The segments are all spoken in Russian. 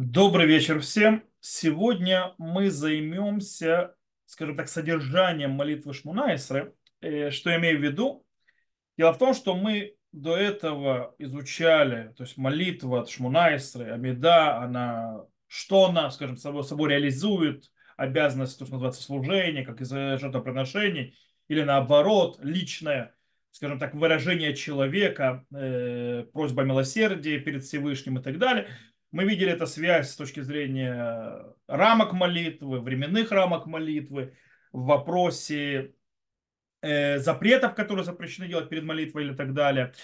Добрый вечер всем. Сегодня мы займемся, скажем так, содержанием молитвы Шмунайсры. Э, Что я имею в виду? Дело в том, что мы до этого изучали, то есть молитва от Шмунайсры, Амида, она, что она, скажем, собой, собой реализует, обязанность, то, что называется, служение, как из жертвоприношений, или наоборот, личное, скажем так, выражение человека, э, просьба о милосердии перед Всевышним и так далее. Мы видели эту связь с точки зрения рамок молитвы, временных рамок молитвы, в вопросе э, запретов, которые запрещены делать перед молитвой или так далее.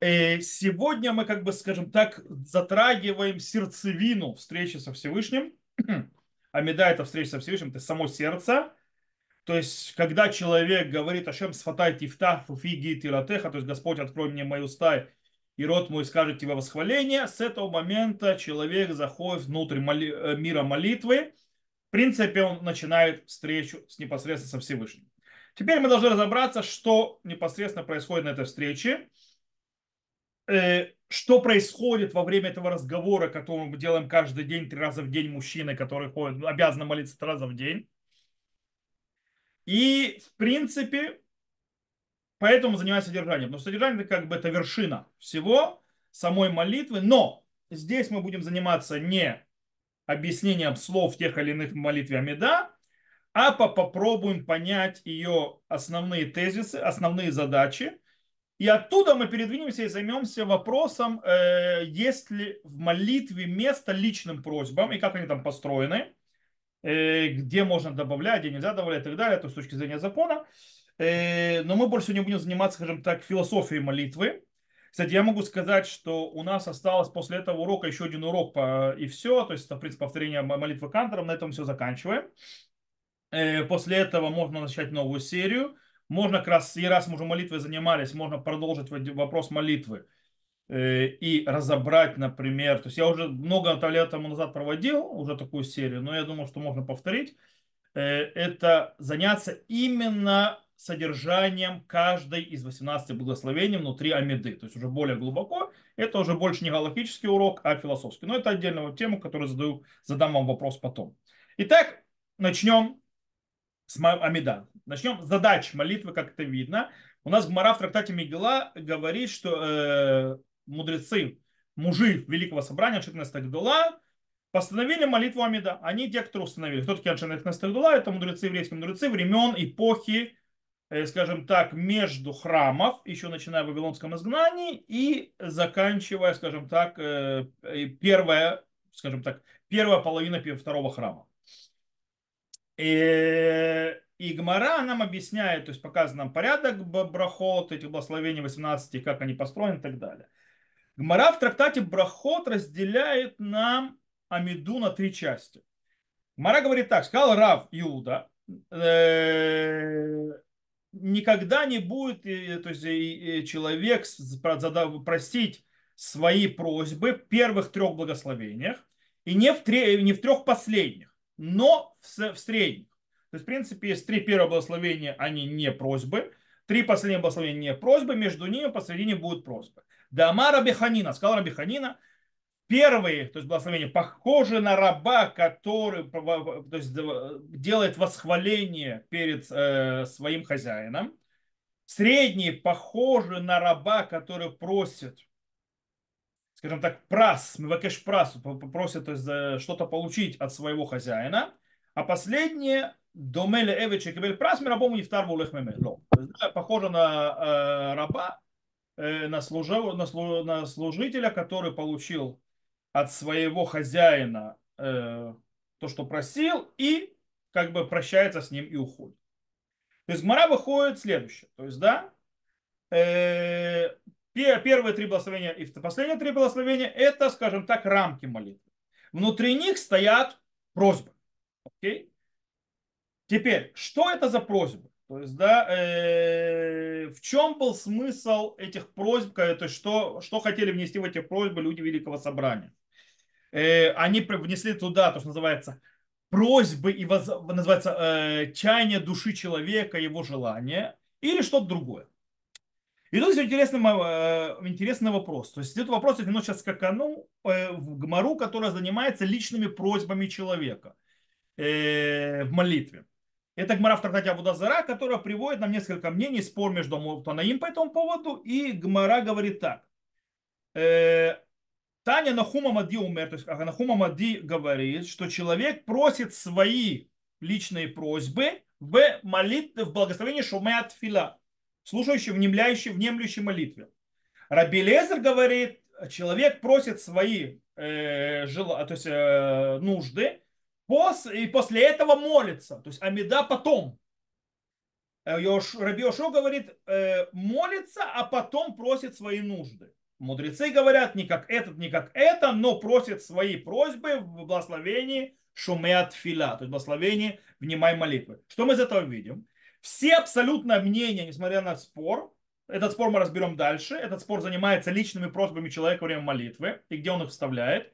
Э, сегодня мы, как бы, скажем так, затрагиваем сердцевину встречи со Всевышним. Амида – это встреча со Всевышним, это само сердце. То есть, когда человек говорит «Ашем сфатай тифтах фуфиги тиратеха», то есть «Господь, открой мне мои уста и рот мой скажет тебе восхваление, с этого момента человек заходит внутрь моли, э, мира молитвы. В принципе, он начинает встречу с непосредственно со Всевышним. Теперь мы должны разобраться, что непосредственно происходит на этой встрече, э, что происходит во время этого разговора, который мы делаем каждый день, три раза в день мужчины, которые ходят, обязаны молиться три раза в день. И, в принципе, Поэтому занимаюсь содержанием. Но содержание это как бы это вершина всего самой молитвы. Но здесь мы будем заниматься не объяснением слов тех или иных в молитве Амида, а попробуем понять ее основные тезисы, основные задачи. И оттуда мы передвинемся и займемся вопросом, э, есть ли в молитве место личным просьбам и как они там построены, э, где можно добавлять, где нельзя добавлять и так далее, то с точки зрения закона. Э, но мы больше сегодня будем заниматься, скажем так, философией молитвы. Кстати, я могу сказать, что у нас осталось после этого урока еще один урок по... и все. То есть это, в принципе, повторение молитвы Кантором. На этом все заканчиваем. Э, после этого можно начать новую серию. Можно как раз, и раз мы уже молитвой занимались, можно продолжить вопрос молитвы э, и разобрать, например, то есть я уже много лет тому назад проводил уже такую серию, но я думаю, что можно повторить, это заняться именно содержанием каждой из 18 благословений внутри Амиды. То есть уже более глубоко. Это уже больше не галактический урок, а философский. Но это отдельная тема, которую задаю, задам вам вопрос потом. Итак, начнем с Амида. Начнем с задач молитвы, как это видно. У нас Гмара в трактате Мигела говорит, что э, мудрецы, мужи Великого Собрания, Шитнес Тагдула, постановили молитву Амида. Они те, кто установили. Кто такие Шитнес Тагдула? Это мудрецы, еврейские мудрецы времен, эпохи скажем так, между храмов, еще начиная в Вавилонском изгнании и заканчивая, скажем так, э, первая, скажем так, первая половина второго храма. И, и Гмара нам объясняет, то есть показан нам порядок брахот, этих благословений 18, как они построены и так далее. Гмара в трактате брахот разделяет нам Амиду на три части. Гмара говорит так, сказал Рав Иуда, э, никогда не будет то есть, человек простить свои просьбы в первых трех благословениях и не в, три, не в трех последних, но в, в средних. То есть, в принципе, есть три первых благословения, они не просьбы, три последних благословения не просьбы, между ними посредине будут просьбы. Дама Рабиханина, сказал Рабиханина, первые, то есть благословения, похожи на раба, который то есть, делает восхваление перед э, своим хозяином. Средние похожи на раба, который просит, скажем так, прас, мивакеш прас, просит то есть, что-то получить от своего хозяина. А последнее Домеле Эвичи Кебель Прас Мирабому Нефтар Вулех Похоже на э, раба, э, на, служа, на, слу, на служителя, который получил от своего хозяина э, то, что просил, и как бы прощается с ним и уходит. То есть Гмара выходит следующее. То есть, да, э, первые три благословения и последние три благословения это, скажем так, рамки молитвы. Внутри них стоят просьбы. Окей? Теперь, что это за просьбы? То есть, да, э, в чем был смысл этих просьб, то есть, что, что хотели внести в эти просьбы люди Великого Собрания? Э, они внесли туда то, что называется просьбы и воз, называется э, чаяние души человека, его желание или что-то другое. И тут интересный, э, интересный вопрос. То есть этот вопрос я немного сейчас скакану э, в Гмару, которая занимается личными просьбами человека э, в молитве. Это Гмара в трактате Абудазара, которая приводит нам несколько мнений, спор между Танаим по этому поводу. И Гмара говорит так. Таня Нахума Мади умер, то есть Нахума Мади говорит, что человек просит свои личные просьбы в молитве, в благословении Шумеат Фила, слушающий, внемляющий, внемлющий молитве. Раби Лезер говорит, человек просит свои э, жела, то есть, э, нужды, пос, и после этого молится. То есть Амида потом. Э, Раби Ошо говорит, э, молится, а потом просит свои нужды. Мудрецы говорят не как этот, не как это, но просят свои просьбы в благословении шумеат фила, то есть благословении внимай молитвы. Что мы из этого видим? Все абсолютно мнения, несмотря на спор, этот спор мы разберем дальше, этот спор занимается личными просьбами человека во время молитвы и где он их вставляет.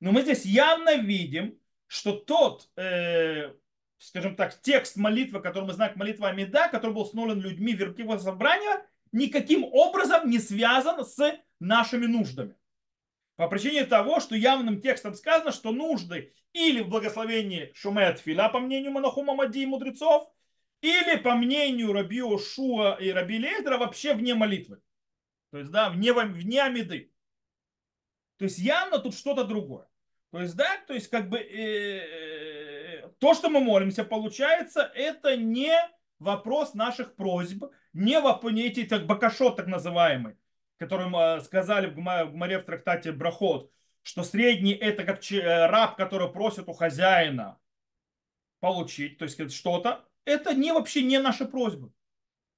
Но мы здесь явно видим, что тот, э, скажем так, текст молитвы, который мы знаем, молитва Амида, который был установлен людьми Верховного собрания, никаким образом не связан с нашими нуждами. По причине того, что явным текстом сказано, что нужды или в благословении Шумет Фила, по мнению Монахума Мади и мудрецов, или по мнению Раби Шуа и Раби Лейдера вообще вне молитвы. То есть, да, вне, вне Амиды. То есть явно тут что-то другое. То есть, да, то есть как бы э, то, что мы молимся, получается, это не вопрос наших просьб, не, не эти так, бакашот так называемый, которым э, сказали в Гмаре в трактате Брахот, что средний это как э, раб, который просит у хозяина получить, то есть что-то, это не вообще не наши просьбы.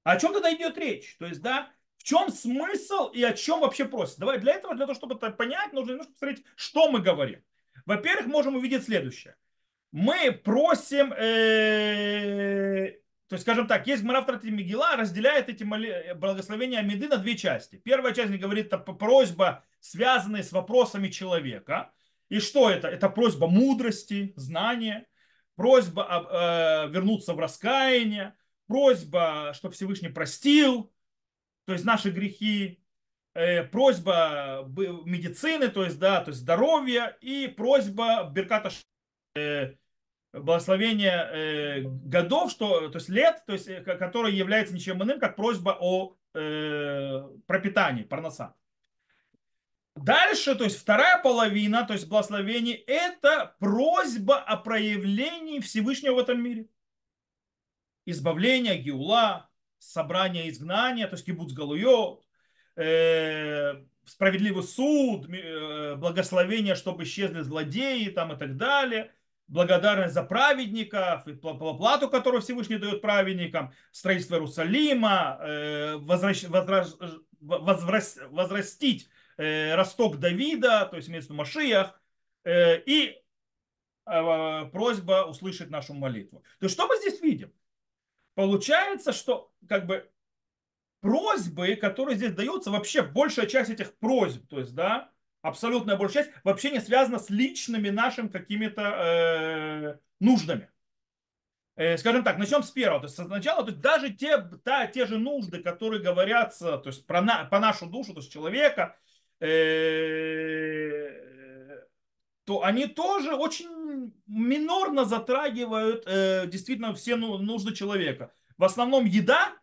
О чем тогда идет речь? То есть, да, в чем смысл и о чем вообще просит? Давай для этого, для того, чтобы это понять, нужно немножко посмотреть, что мы говорим. Во-первых, можем увидеть следующее. Мы просим э, то есть, скажем так, есть Гмара в Мегила, разделяет эти благословения Амиды на две части. Первая часть говорит, это просьба, связанная с вопросами человека. И что это? Это просьба мудрости, знания, просьба э, вернуться в раскаяние, просьба, чтобы Всевышний простил, то есть наши грехи, э, просьба медицины, то есть, да, то есть здоровья, и просьба Берката э, благословение э, годов, что, то есть лет, то есть, э, которое является ничем иным, как просьба о э, пропитании, парноса. Дальше, то есть вторая половина, то есть благословение, это просьба о проявлении Всевышнего в этом мире. Избавление, геула, собрание изгнания, то есть кибуц галуйот, э, справедливый суд, э, благословение, чтобы исчезли злодеи там и так далее – благодарность за праведников, и плату, которую Всевышний дает праведникам, строительство Иерусалима, э, возвращ, возрастить э, росток Давида, то есть имеется в виду Машиях, э, и просьба услышать нашу молитву. То есть что мы здесь видим? Получается, что как бы просьбы, которые здесь даются, вообще большая часть этих просьб, то есть, да, абсолютная большая часть, вообще не связана с личными нашими какими-то э, нуждами. Э, скажем так, начнем с первого. То есть сначала, то есть даже те, та, те же нужды, которые говорятся, то есть про на, по нашу душу, то есть человека, э, то они тоже очень минорно затрагивают э, действительно все ну, нужды человека. В основном еда,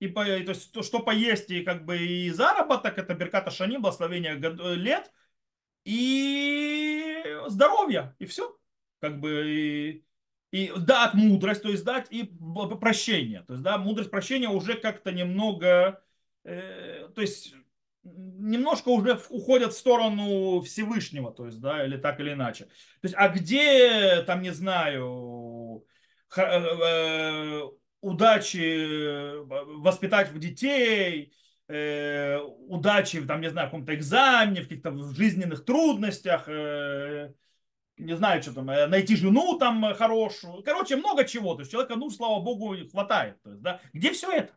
и, по, то есть то, что поесть и как бы и заработок, это Берката Шани, благословение э, лет, и здоровье, и все. Как бы и, и дать мудрость, то есть дать и прощение. То есть, да, мудрость прощения уже как-то немного, э, то есть немножко уже уходят в сторону Всевышнего, то есть, да, или так или иначе. То есть, а где, там, не знаю, э, э, удачи э, воспитать в детей, э, удачи, там, не знаю, в каком-то экзамене, в каких-то жизненных трудностях, э, не знаю, что там, э, найти жену там хорошую. Короче, много чего. То есть человека, ну, слава богу, хватает. То есть, да? Где все это?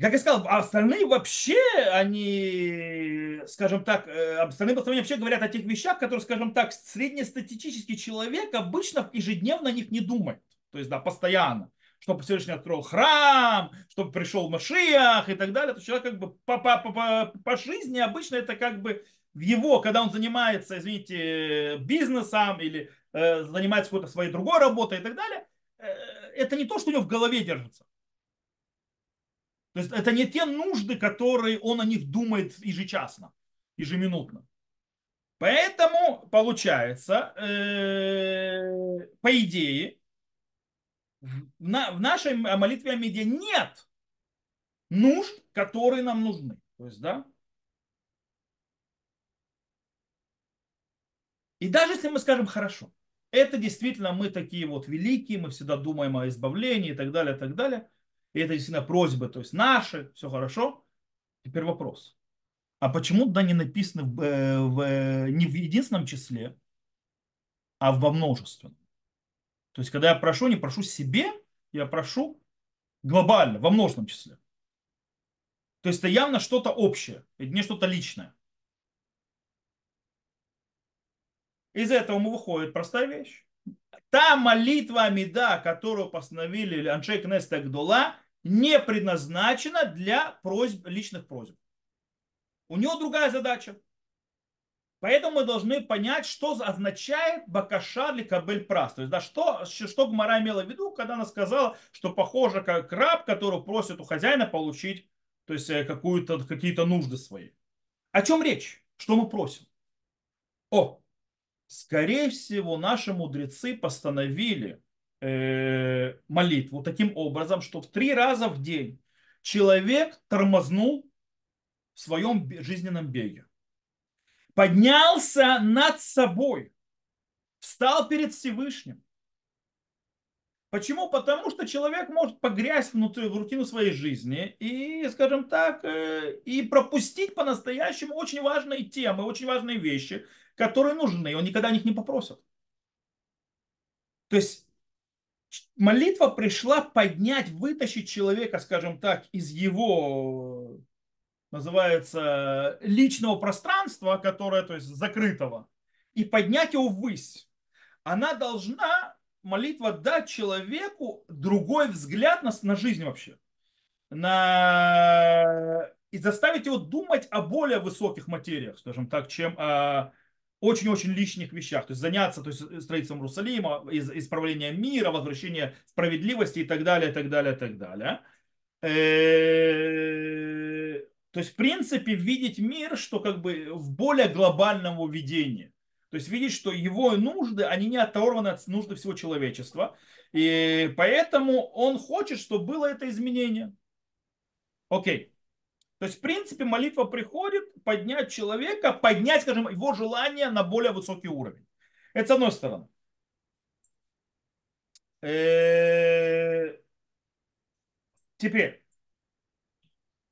Как я сказал, а остальные вообще, они, скажем так, э, остальные благословения вообще говорят о тех вещах, которые, скажем так, среднестатистический человек обычно ежедневно о них не думает. То есть, да, постоянно. чтобы Всевышний открыл храм, чтобы пришел Машиах и так далее, то человек как бы по, по, по, по жизни обычно это как бы в его, когда он занимается, извините, бизнесом или э, занимается какой-то своей другой работой и так далее, э, это не то, что у него в голове держится. То есть это не те нужды, которые он о них думает ежечасно, ежеминутно. Поэтому получается, э, по идее, в, в нашей молитве о меде нет нужд, которые нам нужны. То есть, да, И даже если мы скажем хорошо, это действительно мы такие вот великие, мы всегда думаем о избавлении и так далее, и так далее. И это действительно просьбы, то есть наши, все хорошо. Теперь вопрос. А почему да не написано в, э, в, не в единственном числе, а во множественном? То есть, когда я прошу, не прошу себе, я прошу глобально, во множественном числе. То есть, это явно что-то общее, это не что-то личное. Из этого мы выходит простая вещь. Та молитва Амида, которую постановили Аншей Кнеста Гдула, не предназначена для просьб, личных просьб. У него другая задача. Поэтому мы должны понять, что означает бакаша для кабель прас. То есть, да, что, что Гмара имела в виду, когда она сказала, что похоже как раб, который просит у хозяина получить то есть, э, какие-то нужды свои. О чем речь? Что мы просим? О, скорее всего, наши мудрецы постановили э, молитву таким образом, что в три раза в день человек тормознул в своем жизненном беге. Поднялся над собой, встал перед Всевышним. Почему? Потому что человек может погрязть внутри, в рутину своей жизни и, скажем так, э, и пропустить по-настоящему очень важные темы, очень важные вещи, которые нужны, он никогда о них не попросит. То есть молитва пришла поднять, вытащить человека, скажем так, из его, называется, личного пространства, которое, то есть закрытого, и поднять его ввысь. Она должна, молитва, дать человеку другой взгляд на, на жизнь вообще. На... И заставить его думать о более высоких материях, скажем так, чем о очень-очень личных вещах. То есть заняться то есть, строительством Иерусалима, исправлением мира, возвращением справедливости и так далее, и так далее, и так далее. Э, то есть, в принципе, видеть мир, что как бы в более глобальном увидении. То есть видеть, что его нужды, они не оторваны от нужды всего человечества. И поэтому он хочет, чтобы было это изменение. Окей. То есть, в принципе, молитва приходит поднять человека, поднять, скажем, его желание на более высокий уровень. Это с одной стороны. Э, теперь,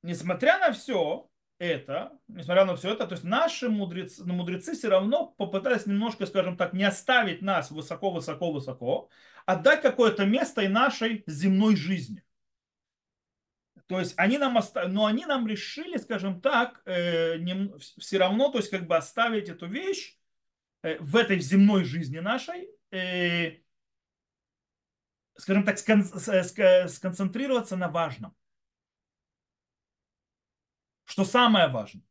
несмотря на все это, несмотря на все это, то есть наши мудрецы, мудрецы все равно попытались немножко, скажем так, не оставить нас высоко-высоко-высоко, а дать какое-то место и нашей земной жизни. То есть они нам, оста... но они нам решили, скажем так, э, не... все равно, то есть как бы оставить эту вещь э, в этой земной жизни нашей, э, скажем так, скон... сконцентрироваться на важном. Что самое важное.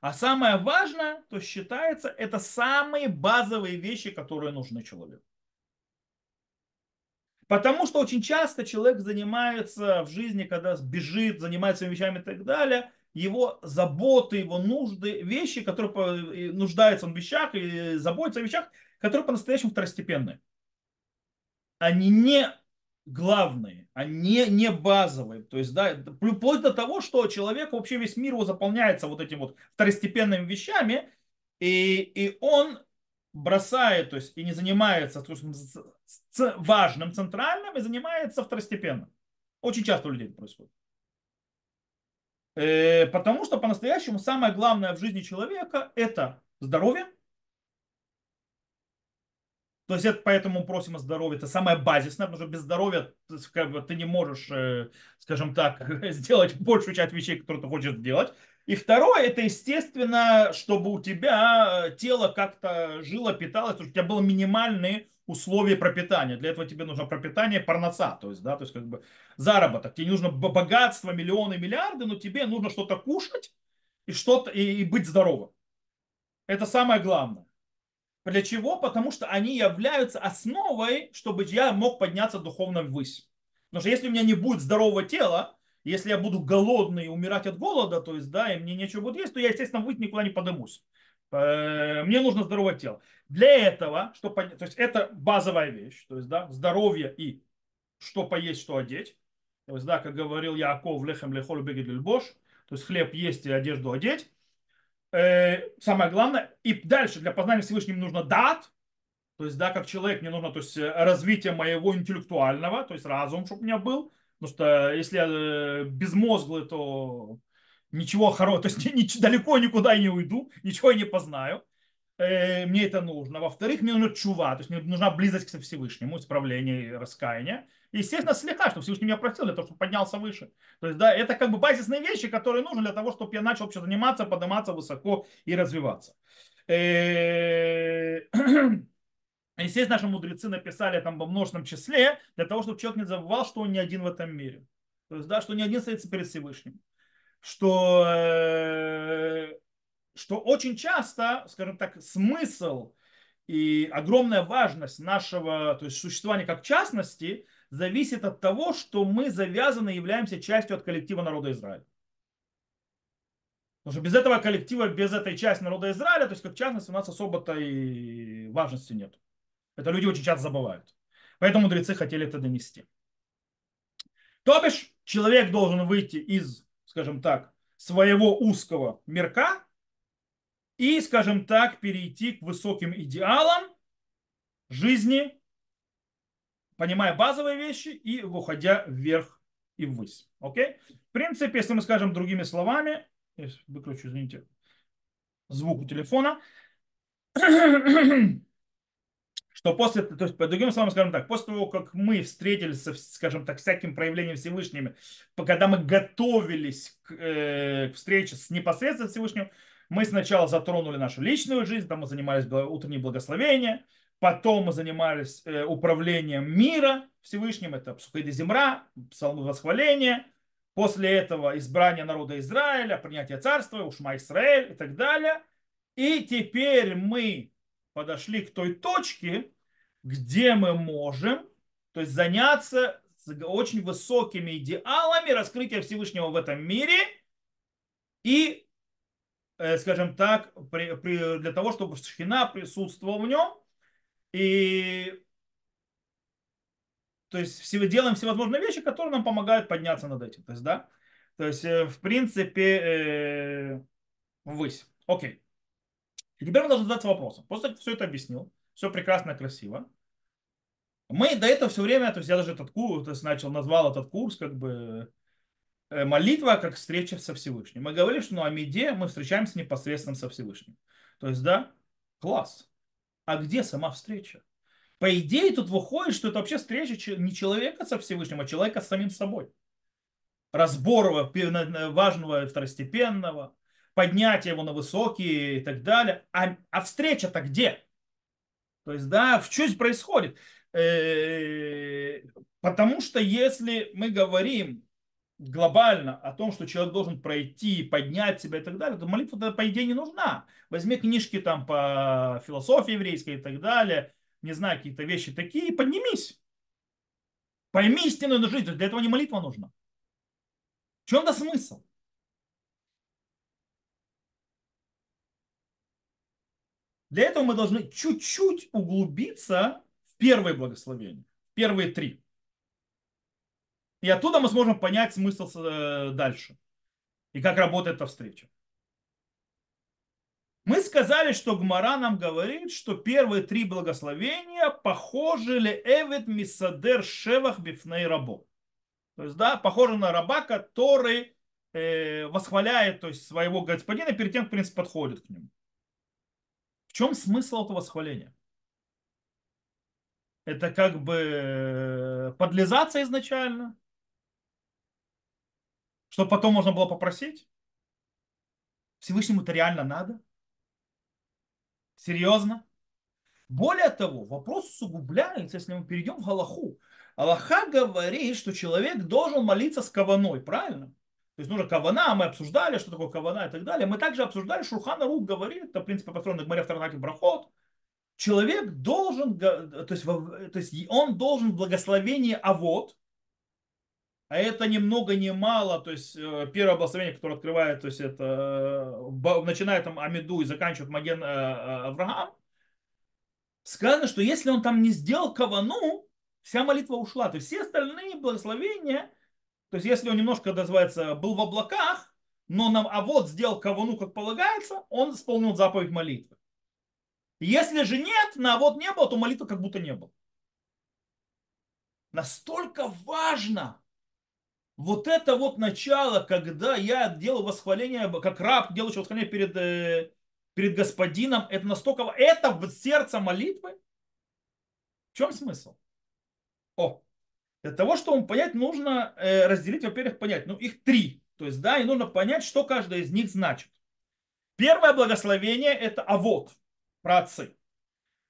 А самое важное, то считается, это самые базовые вещи, которые нужны человеку. Потому что очень часто человек занимается в жизни, когда бежит, занимается своими вещами и так далее, его заботы, его нужды, вещи, которые нуждаются он в вещах и заботится о вещах, которые по-настоящему второстепенные. Они не главные, они не базовые. То есть, да, вплоть до того, что человек, вообще весь мир его заполняется вот этими вот второстепенными вещами, и, и он бросает, то есть и не занимается с важным центральным и занимается второстепенным. Очень часто у людей это происходит. Э, потому что по-настоящему самое главное в жизни человека это здоровье. То есть это поэтому просим о здоровье. Это самое базисное, потому что без здоровья ты не можешь, э, скажем так, сделать большую часть вещей, которые ты хочешь сделать. И второе, это естественно, чтобы у тебя э, тело как-то жило, питалось, у тебя было минимальные условия пропитания. Для этого тебе нужно пропитание парноса, то есть, да, то есть как бы заработок. Тебе не нужно богатство, миллионы, миллиарды, но тебе нужно что-то кушать и что-то и, и быть здоровым. Это самое главное. Для чего? Потому что они являются основой, чтобы я мог подняться духовно ввысь. Потому что если у меня не будет здорового тела, если я буду голодный и умирать от голода, то есть, да, и мне нечего будет есть, то я, естественно, выйти никуда не подымусь. Э, мне нужно здоровое тело. Для этого, что, то есть это базовая вещь, то есть, да, здоровье и что поесть, что одеть. То есть, да, как говорил Яков, лехем лехоль бегет лильбош, то есть хлеб есть и одежду одеть. Э, самое главное, и дальше для познания Всевышнего нужно дат, то есть, да, как человек, мне нужно то есть, развитие моего интеллектуального, то есть разум, чтобы у меня был, Потому что если я э, безмозглый, то ничего хорошего, то есть ни, далеко никуда не уйду, ничего я не познаю. Э, мне это нужно. Во-вторых, мне нужна чува, то есть мне нужна близость к Всевышнему, исправление и раскаяние. Естественно, слегка, чтобы Всевышний меня простил, для того, чтобы поднялся выше. То есть, да, это как бы базисные вещи, которые нужны для того, чтобы я начал вообще заниматься, подниматься высоко и развиваться. Естественно, наши мудрецы написали там во множественном числе, для того, чтобы человек не забывал, что он не один в этом мире. То есть, да, что не один стоит перед Всевышним. Что, э, что очень часто, скажем так, смысл и огромная важность нашего то есть, существования как частности зависит от того, что мы завязаны являемся частью от коллектива народа Израиля. Потому что без этого коллектива, без этой части народа Израиля, то есть как частность у нас особо-то и важности нет. Это люди очень часто забывают. Поэтому мудрецы хотели это донести. То бишь, человек должен выйти из, скажем так, своего узкого мирка и, скажем так, перейти к высоким идеалам жизни, понимая базовые вещи и уходя вверх и ввысь. Окей? В принципе, если мы скажем другими словами, выключу, извините, звук у телефона, что после, то есть, по другим словам, скажем так, после того, как мы встретились со, скажем так, всяким проявлением Всевышним, когда мы готовились к, э, к встрече с непосредственно Всевышним, мы сначала затронули нашу личную жизнь, там мы занимались утренним благословением, потом мы занимались э, управлением мира Всевышним, это Псухайда Земра, псалмы восхваления, после этого избрание народа Израиля, принятие царства, Ушма Израиль и так далее. И теперь мы подошли к той точке, где мы можем то есть заняться очень высокими идеалами раскрытия Всевышнего в этом мире и, э, скажем так, при, при, для того, чтобы Шхина присутствовала в нем. И то есть все, делаем всевозможные вещи, которые нам помогают подняться над этим. То есть, да, то есть, э, в принципе, э, ввысь. Окей. И теперь мы должны задаться вопросом. После того, как все это объяснил, все прекрасно, красиво, мы до этого все время, то есть я даже этот курс, то есть начал, назвал этот курс как бы э, молитва как встреча со Всевышним. Мы говорили, что на Амиде мы встречаемся непосредственно со Всевышним. То есть, да, класс. А где сама встреча? По идее, тут выходит, что это вообще встреча не человека со Всевышним, а человека с самим собой. Разбор важного второстепенного, поднятие его на высокие и так далее. А, а встреча-то где? То есть, да, в чем происходит? Э, потому что если мы говорим глобально о том, что человек должен пройти, поднять себя и так далее, то молитва по идее не нужна. Возьми книжки там по философии еврейской и так далее, не знаю, какие-то вещи такие, поднимись. Пойми истинную жизнь, для этого не молитва нужна. В чем-то смысл? Для этого мы должны чуть-чуть углубиться первые благословения, первые три. И оттуда мы сможем понять смысл э, дальше и как работает эта встреча. Мы сказали, что Гмара нам говорит, что первые три благословения похожи ли Эвет Мисадер Шевах Бифней Рабо. То есть, да, похожи на раба, который э, восхваляет то есть, своего господина перед тем, в принципе, подходит к нему чем смысл этого восхваления? Это как бы э, подлизаться изначально, чтобы потом можно было попросить? Всевышнему это реально надо? Серьезно? Более того, вопрос усугубляется, если мы перейдем в Галаху. Аллаха говорит, что человек должен молиться с каваной, правильно? То есть нужно кавана, мы обсуждали, что такое кавана и так далее. Мы также обсуждали, Шурхана Рук говорит, это, в принципе, построено на Гмаре Вторнаких Брахот, человек должен, то есть, то есть он должен в благословении Авод, а это ни много ни мало, то есть э, первое благословение, которое открывает, то есть это э, начинает там Амиду и заканчивает Маген э, Авраам, сказано, что если он там не сделал кавану, вся молитва ушла. То есть все остальные благословения, то есть если он немножко, называется, был в облаках, но нам, а вот сделал кавану, как полагается, он исполнил заповедь молитвы. Если же нет, на вот не было, то молитвы как будто не было. Настолько важно вот это вот начало, когда я делаю восхваление, как раб делающий восхваление перед, э, перед господином, это настолько, это в сердце молитвы. В чем смысл? О, для того, чтобы понять, нужно э, разделить, во-первых, понять, ну их три. То есть, да, и нужно понять, что каждая из них значит. Первое благословение это авод, про отцы.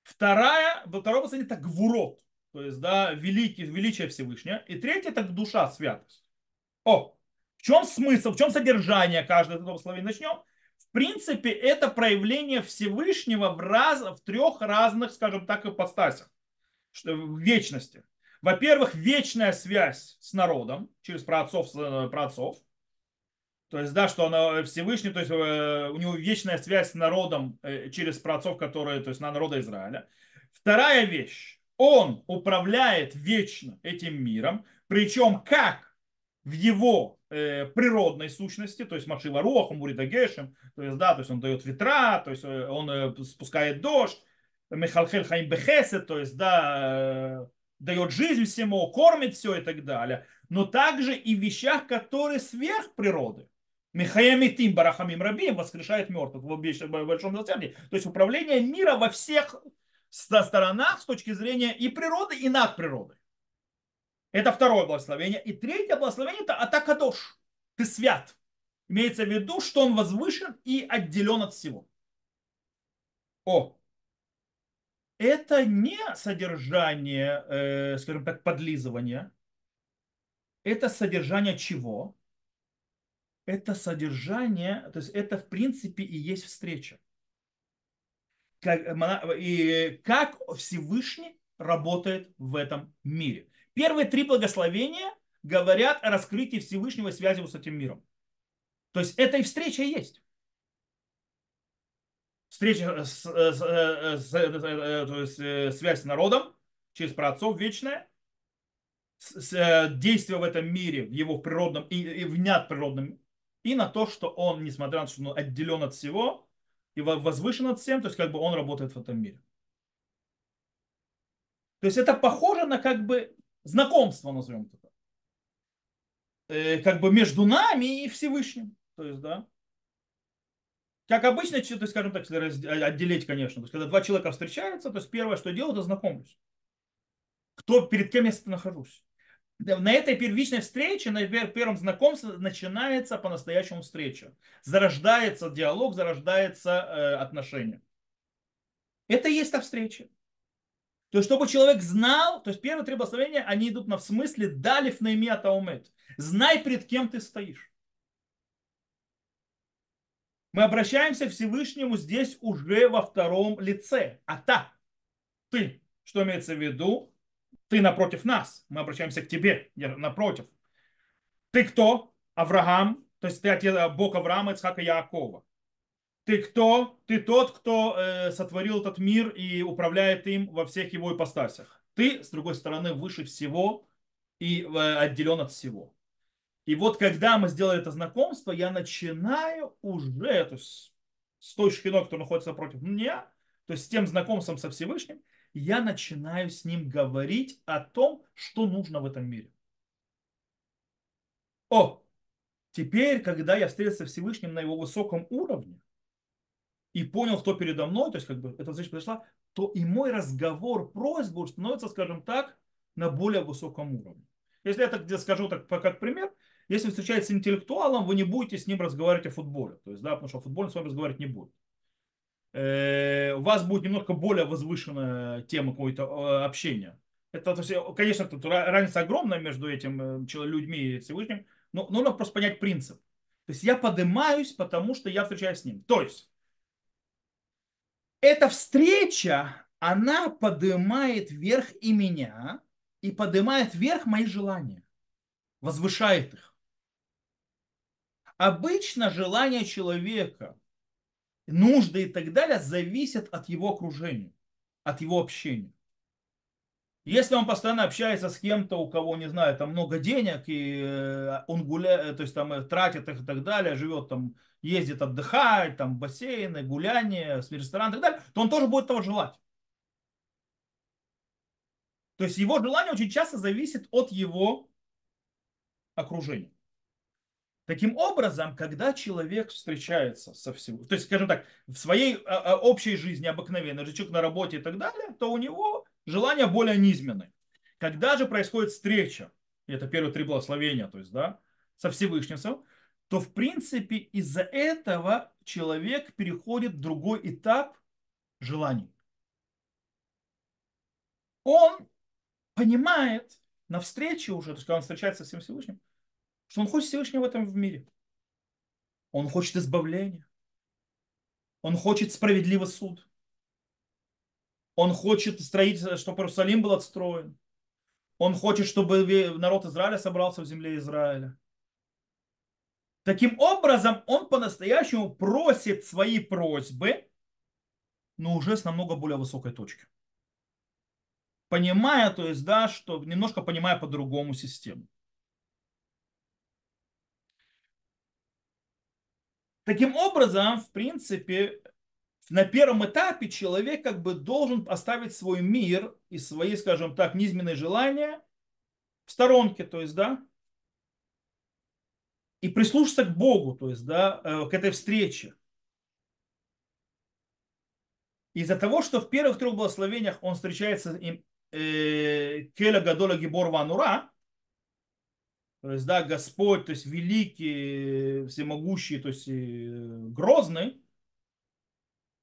Вторая, второе благословение это гвурот, то есть, да, великий, величие Всевышнего. И третье это душа, святость. О, в чем смысл, в чем содержание каждого этого благословения? Начнем. В принципе, это проявление Всевышнего в, раз, в трех разных, скажем так, ипостасях, что, в вечности. Во-первых, вечная связь с народом через праотцов, э, праотцов. То есть, да, что она Всевышний, то есть э, у него вечная связь с народом э, через праотцов, которые, то есть на народа Израиля. Вторая вещь. Он управляет вечно этим миром, причем как в его э, природной сущности, то есть Машива Рохом, Уридагешем, то есть, да, то есть он дает ветра, то есть э, он э, спускает дождь, Михалхель Хаим Бехесет, то есть, да, э, дает жизнь всему, кормит все и так далее, но также и в вещах, которые сверх природы. Михаямитим Барахамим Рабим воскрешает мертвых в большом зацепе. То есть управление мира во всех сторонах с точки зрения и природы, и над природой. Это второе благословение. И третье благословение это атакадош. Ты свят. Имеется в виду, что он возвышен и отделен от всего. О, это не содержание, э, скажем так, подлизывания. Это содержание чего? Это содержание, то есть это в принципе и есть встреча. Как, и как Всевышний работает в этом мире. Первые три благословения говорят о раскрытии Всевышнего связи с этим миром. То есть эта встреча есть. Встреча, с, с, с, то есть связь с народом через праотцов вечная, с, действие в этом мире, в его природном и, и в надприродном, и на то, что он, несмотря на то, что он отделен от всего и возвышен от всем, то есть как бы он работает в этом мире. То есть это похоже на как бы знакомство, назовем это э, как бы между нами и Всевышним. То есть, да. Как обычно, то есть, скажем так, отделить, конечно. То есть, когда два человека встречаются, то есть первое, что делают, это знакомлюсь. Кто, перед кем я нахожусь. На этой первичной встрече, на первом знакомстве начинается по-настоящему встреча. Зарождается диалог, зарождается э, отношение. Это и есть та встреча. То есть, чтобы человек знал, то есть первые три благословения, они идут на в смысле далив наимия таумет. Знай, перед кем ты стоишь. Мы обращаемся к Всевышнему здесь уже во втором лице. А та, ты, что имеется в виду? Ты напротив нас. Мы обращаемся к тебе, я напротив. Ты кто? Авраам, то есть ты отец, Бог Авраама, Ицхака и Яакова. Ты кто? Ты тот, кто э, сотворил этот мир и управляет им во всех его ипостасях. Ты, с другой стороны, выше всего и э, отделен от всего. И вот когда мы сделали это знакомство, я начинаю уже, то есть с той шхиной, которая находится напротив меня, то есть с тем знакомством со Всевышним, я начинаю с ним говорить о том, что нужно в этом мире. О, теперь, когда я встретился с Всевышним на его высоком уровне, и понял, кто передо мной, то есть как бы эта встреча произошла, то и мой разговор, просьба становится, скажем так, на более высоком уровне. Если я так скажу так, как пример, если вы встречаетесь с интеллектуалом, вы не будете с ним разговаривать о футболе. То есть, да, потому что о футболе с вами разговаривать не будет. Э, у вас будет немножко более возвышенная тема какой-то э, общения. Это, то есть, конечно, тут разница огромная между этим людьми и Всевышним, но нужно просто понять принцип. То есть я поднимаюсь, потому что я встречаюсь с ним. То есть эта встреча, она поднимает вверх и меня, и поднимает вверх мои желания, возвышает их. Обычно желание человека, нужды и так далее зависят от его окружения, от его общения. Если он постоянно общается с кем-то, у кого, не знаю, там много денег, и э, он гуляет, то есть там э, тратит их и так далее, живет там, ездит отдыхать, там бассейны, гуляния, ресторан и так далее, то он тоже будет того желать. То есть его желание очень часто зависит от его окружения. Таким образом, когда человек встречается со всем, то есть, скажем так, в своей а, а, общей жизни обыкновенной, человек на работе и так далее, то у него желания более низменные. Когда же происходит встреча, и это первые три благословения, то есть, да, со Всевышним, то, в принципе, из-за этого человек переходит в другой этап желаний. Он понимает на встрече уже, то есть, когда он встречается со Всевышним, что он хочет Всевышнего в этом мире. Он хочет избавления. Он хочет справедливый суд. Он хочет строить, чтобы Иерусалим был отстроен. Он хочет, чтобы народ Израиля собрался в земле Израиля. Таким образом, он по-настоящему просит свои просьбы, но уже с намного более высокой точки. Понимая, то есть, да, что немножко понимая по-другому систему. Таким образом, в принципе, на первом этапе человек как бы должен оставить свой мир и свои, скажем так, низменные желания в сторонке, то есть, да, и прислушаться к Богу, то есть, да, э, к этой встрече. Из-за того, что в первых трех благословениях он встречается им э, Келя Гадола Гибор Ванура, то есть, да, Господь, то есть великий, всемогущий, то есть грозный,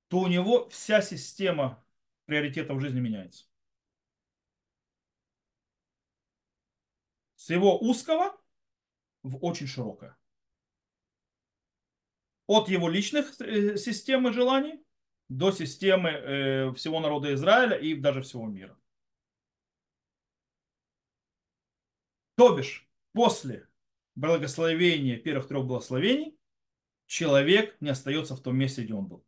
то у него вся система приоритетов в жизни меняется. С его узкого в очень широкое. От его личных э, системы желаний до системы э, всего народа Израиля и даже всего мира. То бишь, после благословения первых трех благословений, человек не остается в том месте, где он был.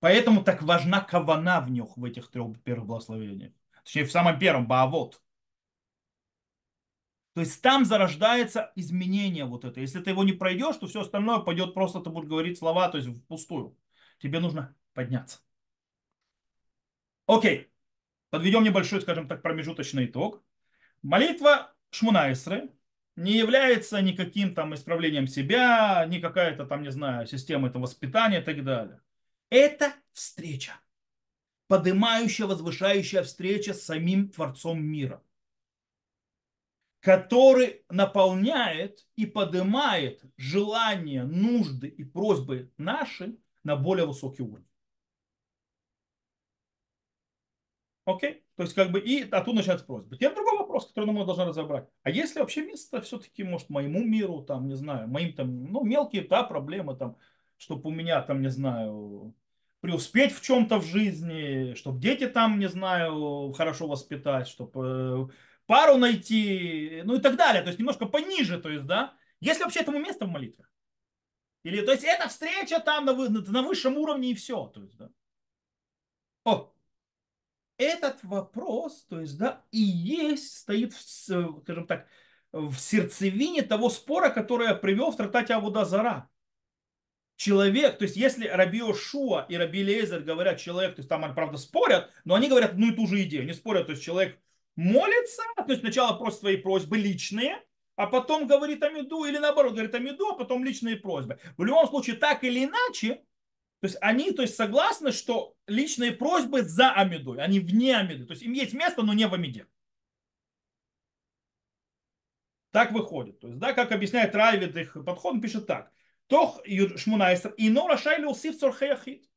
Поэтому так важна кавана в них, в этих трех первых благословениях. Точнее, в самом первом, Баавот. То есть там зарождается изменение вот это. Если ты его не пройдешь, то все остальное пойдет просто, ты будешь говорить слова, то есть впустую. Тебе нужно подняться. Окей. Подведем небольшой, скажем так, промежуточный итог. Молитва Шмунайсры не является никаким там исправлением себя, ни какая-то там, не знаю, система этого воспитания и так далее. Это встреча. Поднимающая, возвышающая встреча с самим Творцом мира. Который наполняет и поднимает желания, нужды и просьбы наши на более высокий уровень. Окей? То есть, как бы, и оттуда начинается просьба. Теперь другой вопрос, который мы должны разобрать. А если вообще место все-таки, может, моему миру, там, не знаю, моим там, ну, мелкие, да, проблемы, там, чтобы у меня, там, не знаю, преуспеть в чем-то в жизни, чтобы дети там, не знаю, хорошо воспитать, чтобы э, пару найти, ну и так далее. То есть, немножко пониже, то есть, да. Если вообще этому место в молитве? Или, то есть, это встреча там на, на высшем уровне и все, то есть, да. О, этот вопрос, то есть, да, и есть, стоит, в, скажем так, в сердцевине того спора, который я привел в трактате Авуда Зара. Человек, то есть если Раби Шуа и Раби Лезер говорят человек, то есть там они, правда, спорят, но они говорят одну и ту же идею. Не спорят, то есть человек молится, то есть сначала просит свои просьбы личные, а потом говорит Амиду, или наоборот, говорит Амиду, а потом личные просьбы. В любом случае, так или иначе, то есть они то есть, согласны, что личные просьбы за Амидой, они вне Амиды. То есть им есть место, но не в Амиде. Так выходит. То есть, да, как объясняет Райвид их подход, он пишет так. Тох Шмунайстер, и но Рашайли усив цорхеяхит.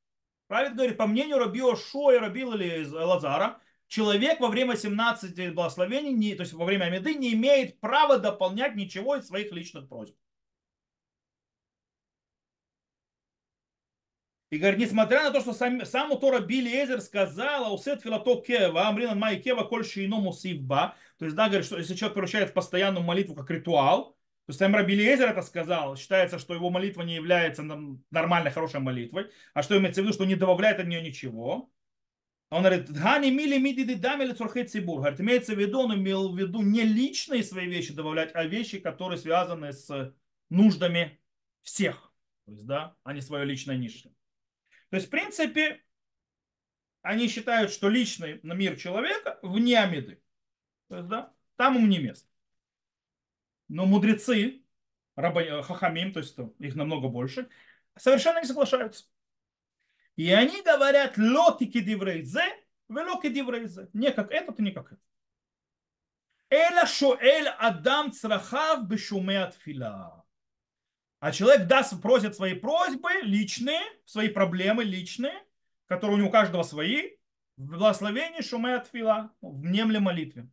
Равид говорит, по мнению Рабио Шо и Рабила Лазара, человек во время 17 благословений, не, то есть во время Амиды, не имеет права дополнять ничего из своих личных просьб. И говорит, несмотря на то, что сам, сам Тора Билли Эзер сказал, а усет филато кева, амринан май кева, коль шииному сивба. То есть, да, говорит, что если человек превращает в постоянную молитву как ритуал, то есть сам Раби Лезер это сказал, считается, что его молитва не является нормальной, хорошей молитвой, а что имеется в виду, что не добавляет от нее ничего. Он говорит, Гани мили миди дамили цурхей цибур. Говорит, имеется в виду, он имел в виду не личные свои вещи добавлять, а вещи, которые связаны с нуждами всех. То есть, да, а не свое личное ничное. То есть, в принципе, они считают, что личный мир человека вне Амиды. То есть, да, там ему не место. Но мудрецы, раба, хахамим, то есть их намного больше, совершенно не соглашаются. И они говорят лотики диврейзе, велоки диврейзе. Не как этот не как этот. Эля шоэль адам црахав бешуме отфила. А человек даст, просит свои просьбы личные, свои проблемы личные, которые у него у каждого свои, в благословении шуме отфила, в немле молитве.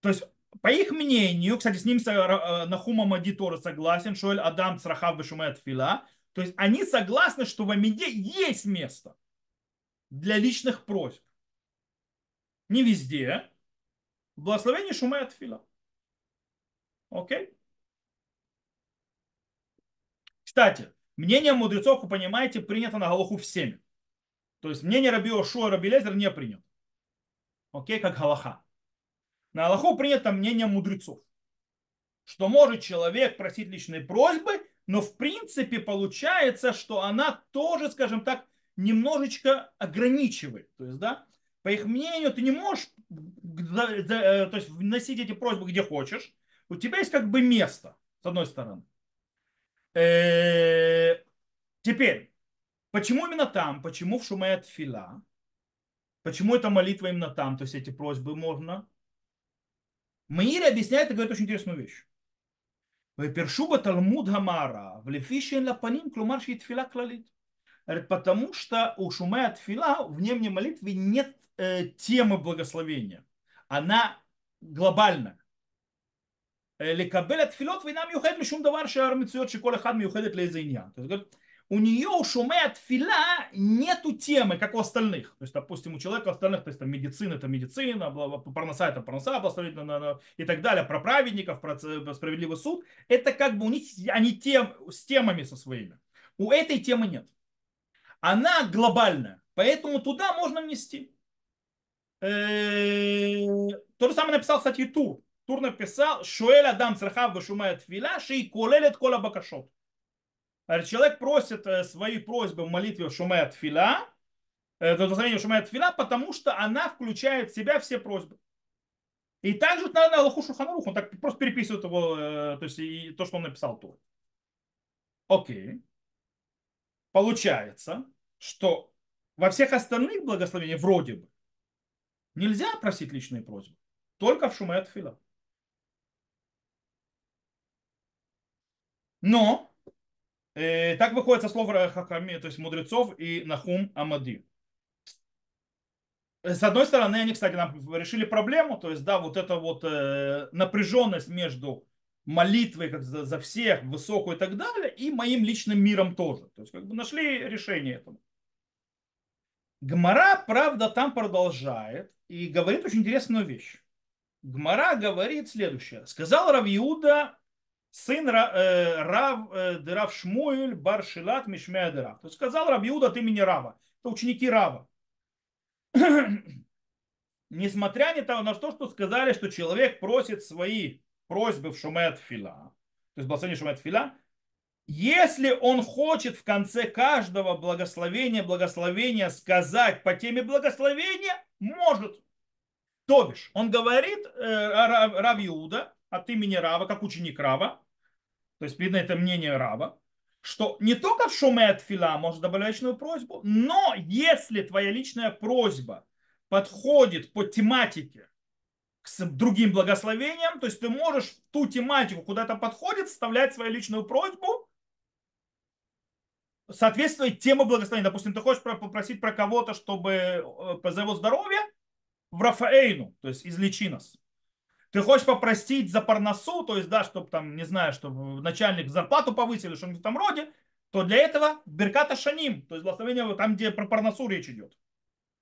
То есть по их мнению, кстати, с ним э, Нахума Мади тоже согласен, что Адам Црахав Бешумет Фила, то есть они согласны, что в Амиде есть место для личных просьб. Не везде. Благословение Шумет Фила. Окей? Кстати, мнение мудрецов, вы понимаете, принято на Галаху всеми. То есть мнение Раби и Раби Лезер не принято. Окей, как Галаха. На Аллаху принято мнение мудрецов, что может человек просить личные просьбы, но в принципе получается, что она тоже, скажем так, немножечко ограничивает. То есть, да, по их мнению, ты не можешь э, то есть, вносить эти просьбы где хочешь. У тебя есть как бы место, с одной стороны. Э, теперь, почему именно там? Почему в Шумея Фила? Почему эта молитва именно там? То есть эти просьбы можно Маири объясняет и говорит очень интересную вещь. Першуба Талмуд Гамара в Лефишин Лапаним, клумар тфила клалит. Потому что у Шумея Тфила в немне молитве нет э, темы благословения. Она глобальная. לקבל את תפילות ואינה מיוחדת משום דבר שהמצויות שכל אחד מיוחדת לאיזה עניין. у нее у шумея тфила нету темы, как у остальных. То есть, допустим, у человека у остальных, то есть там медицина это медицина, парноса это парноса, и так далее, про праведников, про справедливый суд. Это как бы у них, они тем, с темами со своими. У этой темы нет. Она глобальная, поэтому туда можно внести. Э, то же самое написал, кстати, Тур. Тур написал, Шуэль Адам Црахав Гашумая Тфила, Шей Колелет Кола Бакашот. Человек просит э, свои просьбы в молитве Шумея Тфила, благословение Шумея Тфила, потому что она включает в себя все просьбы. И также надо Аллаху Шуханарух, он так просто переписывает его, э, то есть и то, что он написал тут. Окей. Получается, что во всех остальных благословениях вроде бы нельзя просить личные просьбы. Только в Шумея Фила. Но Э, так выходит со слов Хаками, то есть мудрецов и Нахум Амади. С одной стороны, они, кстати, нам решили проблему, то есть, да, вот эта вот э, напряженность между молитвой как за, за всех, высокую и так далее, и моим личным миром тоже. То есть, как бы нашли решение этому. Гмара, правда, там продолжает и говорит очень интересную вещь. Гмара говорит следующее. Сказал Равиуда сын э, Рав, э, Рав Шмуэль Баршилат Мишмея Дерав. То есть сказал Рав Иуда от имени Рава. Это ученики Рава. Несмотря на то, что сказали, что человек просит свои просьбы в Шумет Фила, то есть благословение Шумет Фила, если он хочет в конце каждого благословения, благословения сказать по теме благословения, может. То бишь, он говорит, э, Рав Иуда, от имени Рава, как ученик Рава, то есть видно это мнение Рава, что не только в шумет фила может добавлять личную просьбу, но если твоя личная просьба подходит по тематике к другим благословением, то есть ты можешь в ту тематику, куда это подходит, вставлять свою личную просьбу, соответствовать теме благословения. Допустим, ты хочешь попросить про кого-то, чтобы э, за его здоровье в Рафаэйну, то есть излечи нас. Ты хочешь попросить за парносу, то есть, да, чтобы там, не знаю, чтобы начальник зарплату повысили, что-нибудь в этом роде, то для этого Берката Шаним, то есть благословение там, где про парносу речь идет.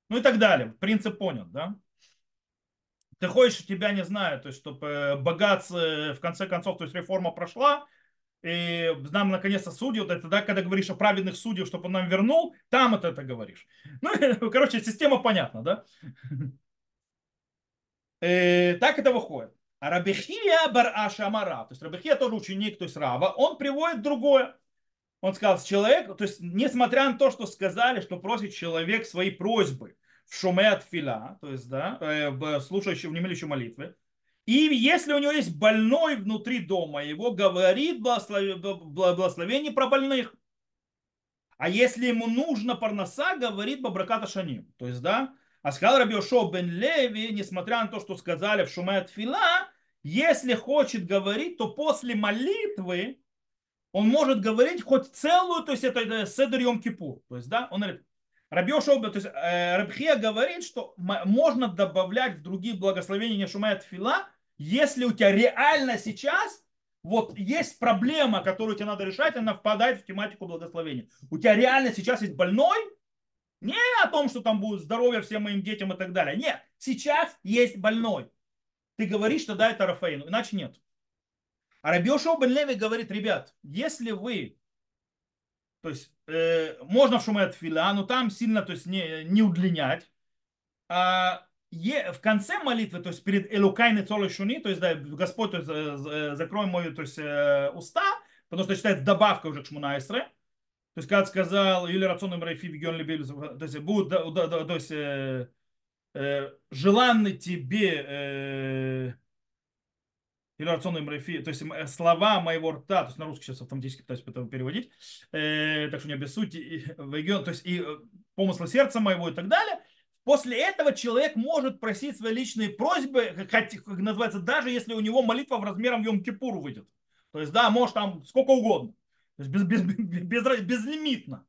Ну и так далее. Принцип понят, да? Ты хочешь, тебя не знаю, то есть, чтобы э, богатство, э, в конце концов, то есть реформа прошла, и нам наконец-то судьи, вот это, да, когда говоришь о праведных судьях, чтобы он нам вернул, там вот это говоришь. Ну, короче, система понятна, да? Э, так это выходит. А Рабихия бар Ашамара, то есть Рабихия тоже ученик, то есть Рава, он приводит другое. Он сказал, человек, то есть несмотря на то, что сказали, что просит человек свои просьбы в шуме от фила, то есть, да, э, слушающий, внемлющей молитвы, и если у него есть больной внутри дома, его говорит благословение про больных. А если ему нужно парноса, говорит Бабраката Шаним. То есть, да, а сказал Рабиошо бен Леви, несмотря на то, что сказали в Шумет Фила, если хочет говорить, то после молитвы он может говорить хоть целую, то есть это, это Седр Йом Кипур. То есть, да, он Рабиошо, то есть э, Рабхия говорит, что можно добавлять в другие благословения не Шумет Фила, если у тебя реально сейчас вот есть проблема, которую тебе надо решать, она впадает в тематику благословения. У тебя реально сейчас есть больной, не о том, что там будет здоровье всем моим детям и так далее. Нет, сейчас есть больной. Ты говоришь, что да, это Рафаину, иначе нет. А Рабиошо бен Леви говорит, ребят, если вы, то есть э, можно в шумет фила, но там сильно, то есть не, не удлинять, а е, в конце молитвы, то есть перед Элукайны Цолы Шуни, то есть да, Господь, то есть, э, закрой мою то есть, э, уста, потому что считается добавка уже к Шмунайсре, то есть, когда сказал Юлия Рационным Райфи Бегион то есть, будет, да, да, то есть, э, э, желанный тебе э, Юлия Рационным Райфи, то есть, э, слова моего рта, то есть, на русский сейчас автоматически пытаюсь это переводить, э, так что не обессудьте, то есть, и э, помыслы сердца моего и так далее, После этого человек может просить свои личные просьбы, как называется, даже если у него молитва в размером Йом-Кипур выйдет. То есть, да, может там сколько угодно. То есть без, без, без, без, безлимитно.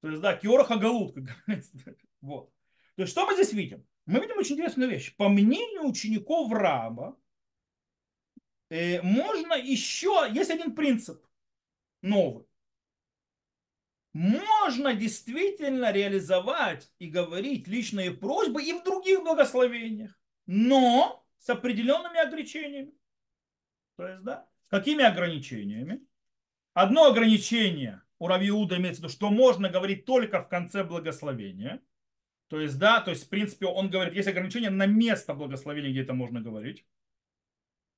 То есть, да, киороха галут, как говорится. Вот. То есть, что мы здесь видим? Мы видим очень интересную вещь. По мнению учеников Раба, э, можно еще, есть один принцип новый. Можно действительно реализовать и говорить личные просьбы и в других благословениях, но с определенными ограничениями. То есть, да, какими ограничениями? Одно ограничение у Равиуда имеется в виду, что можно говорить только в конце благословения. То есть, да, то есть, в принципе, он говорит, есть ограничение на место благословения, где это можно говорить.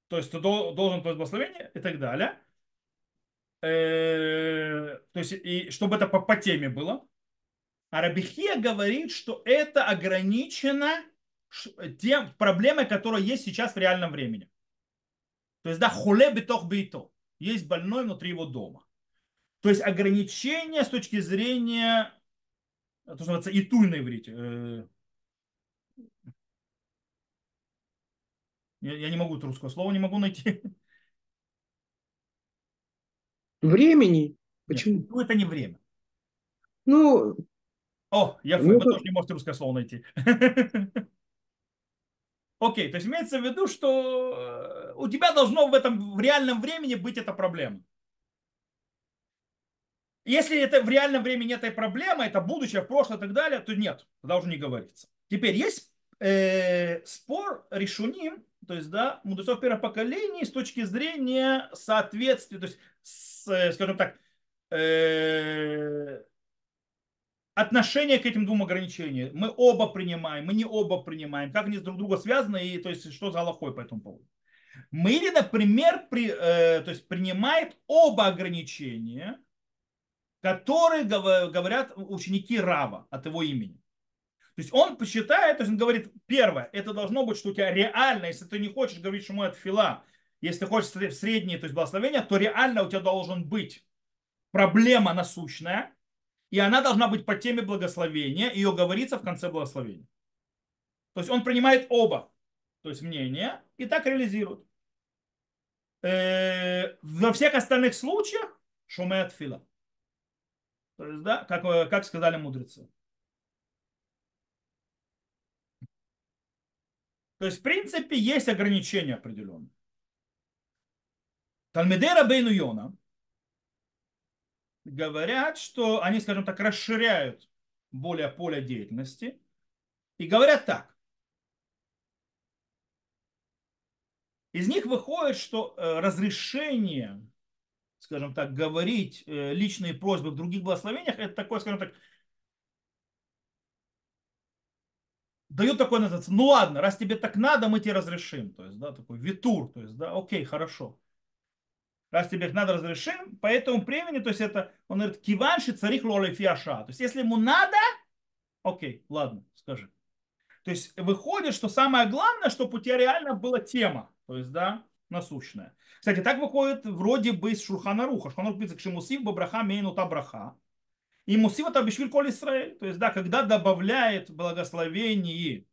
То есть, ты должен то благословение и так далее. Э, то есть, и чтобы это по, по теме было. А Рабихия говорит, что это ограничено тем проблемой, которая есть сейчас в реальном времени. То есть, да, хуле битох бито есть больной внутри его дома. То есть ограничения с точки зрения, то, что называется, итуй на иврите. Э, я, не могу русского слова, не могу найти. Времени? Почему? Нет, ну, это не время. Ну, о, я ну, вы тоже не можете русское слово найти. Окей, то есть имеется в виду, что э, у тебя должно в этом в реальном времени быть эта проблема. Если это в реальном времени этой проблемы, это будущее, прошлое и так далее, то нет, тогда уже не говорится. Теперь есть э, спор решуним, то есть, да, мудрецов первого поколения с точки зрения соответствия, то есть, с, э, скажем так, э, отношение к этим двум ограничениям. Мы оба принимаем, мы не оба принимаем, как они друг друга связаны, и то есть что за Аллахой по этому поводу. Мы или, например, при, э, то есть принимает оба ограничения, которые говорят ученики Рава от его имени. То есть он посчитает, то есть он говорит, первое, это должно быть, что у тебя реально, если ты не хочешь говорить, что это фила, если хочешь в среднее, то есть благословение, то реально у тебя должен быть проблема насущная, и она должна быть по теме благословения, ее говорится в конце благословения. То есть он принимает оба. то есть мнение, и так реализируют. Э, во всех остальных случаях шумеет фила. То есть, да, как, э, как сказали мудрецы. То есть, в принципе, есть ограничения определенные. Талмидера Бейну Йона говорят, что они, скажем так, расширяют более поле деятельности и говорят так. Из них выходит, что э, разрешение, скажем так, говорить э, личные просьбы в других благословениях, это такое, скажем так, дают такое называется, ну ладно, раз тебе так надо, мы тебе разрешим. То есть, да, такой витур, то есть, да, окей, хорошо. Раз тебе надо, разрешим, по этому времени, то есть это, он говорит, киванши царих лоли фиаша. То есть, если ему надо, окей, ладно, скажи. То есть, выходит, что самое главное, чтобы у тебя реально была тема, то есть, да, насущная. Кстати, так выходит вроде бы из Шурхана Руха. Шурхана Руха пишет, что мусив бабраха мейну браха. И мусив это бишвиль коль Исраэль. То есть, да, когда добавляет благословение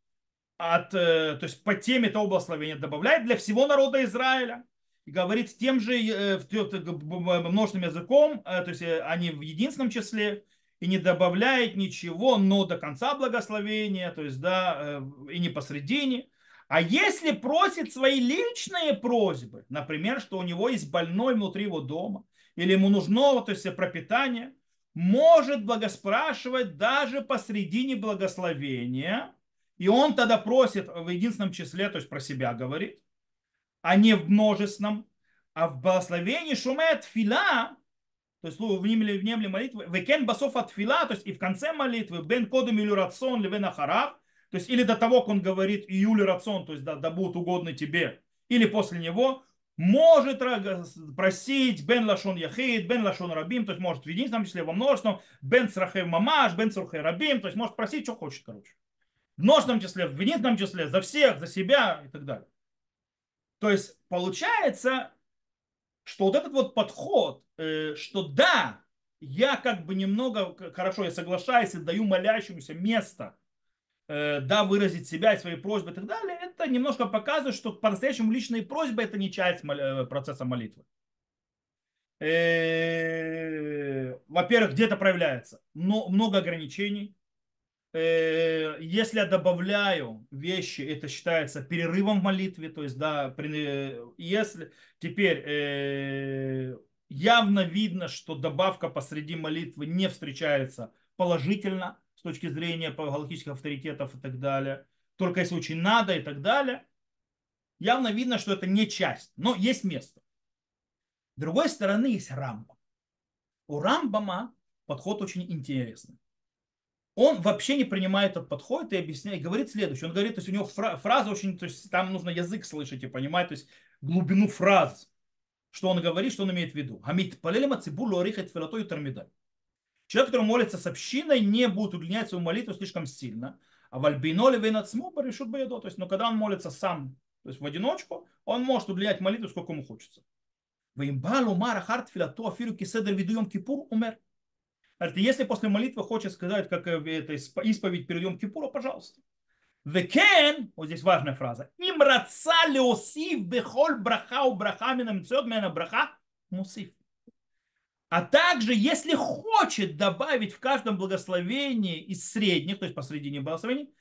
от, э, то есть по теме того благословения добавляет для всего народа Израиля говорит тем же э, множественным языком, э, то есть они в единственном числе, и не добавляет ничего, но до конца благословения, то есть, да, и не посредине. А если просит свои личные просьбы, например, что у него есть больной внутри его дома, или ему нужно то есть, пропитание, может благоспрашивать даже посредине благословения, и он тогда просит в единственном числе, то есть про себя говорит, а не в множественном, а в благословении шумет фила, то есть в немле, в немле молитвы, векен басов от фила, то есть и в конце молитвы, бен кодом или рацион, левен ахарав, то есть или до того, как он говорит июль рацион, то есть да, да будут угодны тебе, или после него, может просить бен лашон яхид, бен лашон рабим, то есть может в единственном числе во множественном, бен срахев мамаш, бен срахев рабим, то есть может просить, что хочет, короче. В множественном числе, в единственном числе, за всех, за себя и так далее. То есть получается, что вот этот вот подход, э, что да, я как бы немного, хорошо, я соглашаюсь и даю молящемуся место Э, да, выразить себя и свои просьбы и так далее, это немножко показывает, что по-настоящему личные просьбы это не часть э, процесса молитвы. Во-первых, где это проявляется? Но много ограничений. Если я добавляю вещи, это считается перерывом в молитве. То есть, да, если теперь явно видно, что добавка посреди молитвы не встречается положительно, точки зрения галактических авторитетов и так далее, только если очень надо и так далее, явно видно, что это не часть, но есть место. С другой стороны есть Рамбам. У Рамбама подход очень интересный. Он вообще не принимает этот подход и объясняет, говорит следующее. Он говорит, то есть у него фраза очень, то есть там нужно язык слышать и понимать, то есть глубину фраз, что он говорит, что он имеет в виду. Хамид палелема цибур лорихет филато и термидаль. Человек, который молится с общиной, не будет удлинять свою молитву слишком сильно. А в альбиноле вейнацму решут боедо. То есть, но когда он молится сам, то есть в одиночку, он может удлинять молитву сколько ему хочется. Веймбалу мара хартфиля то афиру киседр видуем кипур умер. Говорит, если после молитвы хочет сказать, как это исповедь перед Йом Кипура, пожалуйста. Векен, вот здесь важная фраза, им раца леосив бехоль браха у браха минам мена браха мусив. А также, если хочет добавить в каждом благословении из средних, то есть посредине благословений,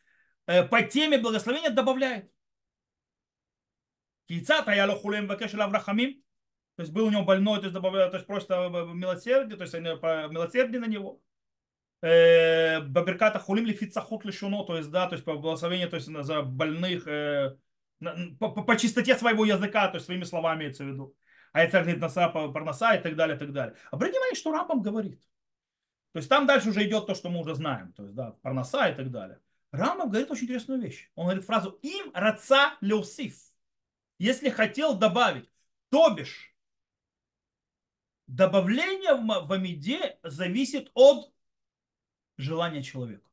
э, по теме благословения добавляет. Кейцат аяло хулем вакешел аврахамим. То есть был у него больной, то есть добавляет, то есть просто милосердие, то есть милосердие на него. Э, Баберката хулим лифицахут лишуно, то есть да, то есть по благословению, то есть за больных, э, по, по, чистоте своего языка, то есть своими словами имеется в виду а это говорит Наса Парнаса и так далее, и так далее. Обратите внимание, что Рамбам говорит. То есть там дальше уже идет то, что мы уже знаем, то есть да, Парнаса и так далее. Рамбам говорит очень интересную вещь. Он говорит фразу «им раца леусиф». Если хотел добавить, то бишь, добавление в Амиде зависит от желания человека.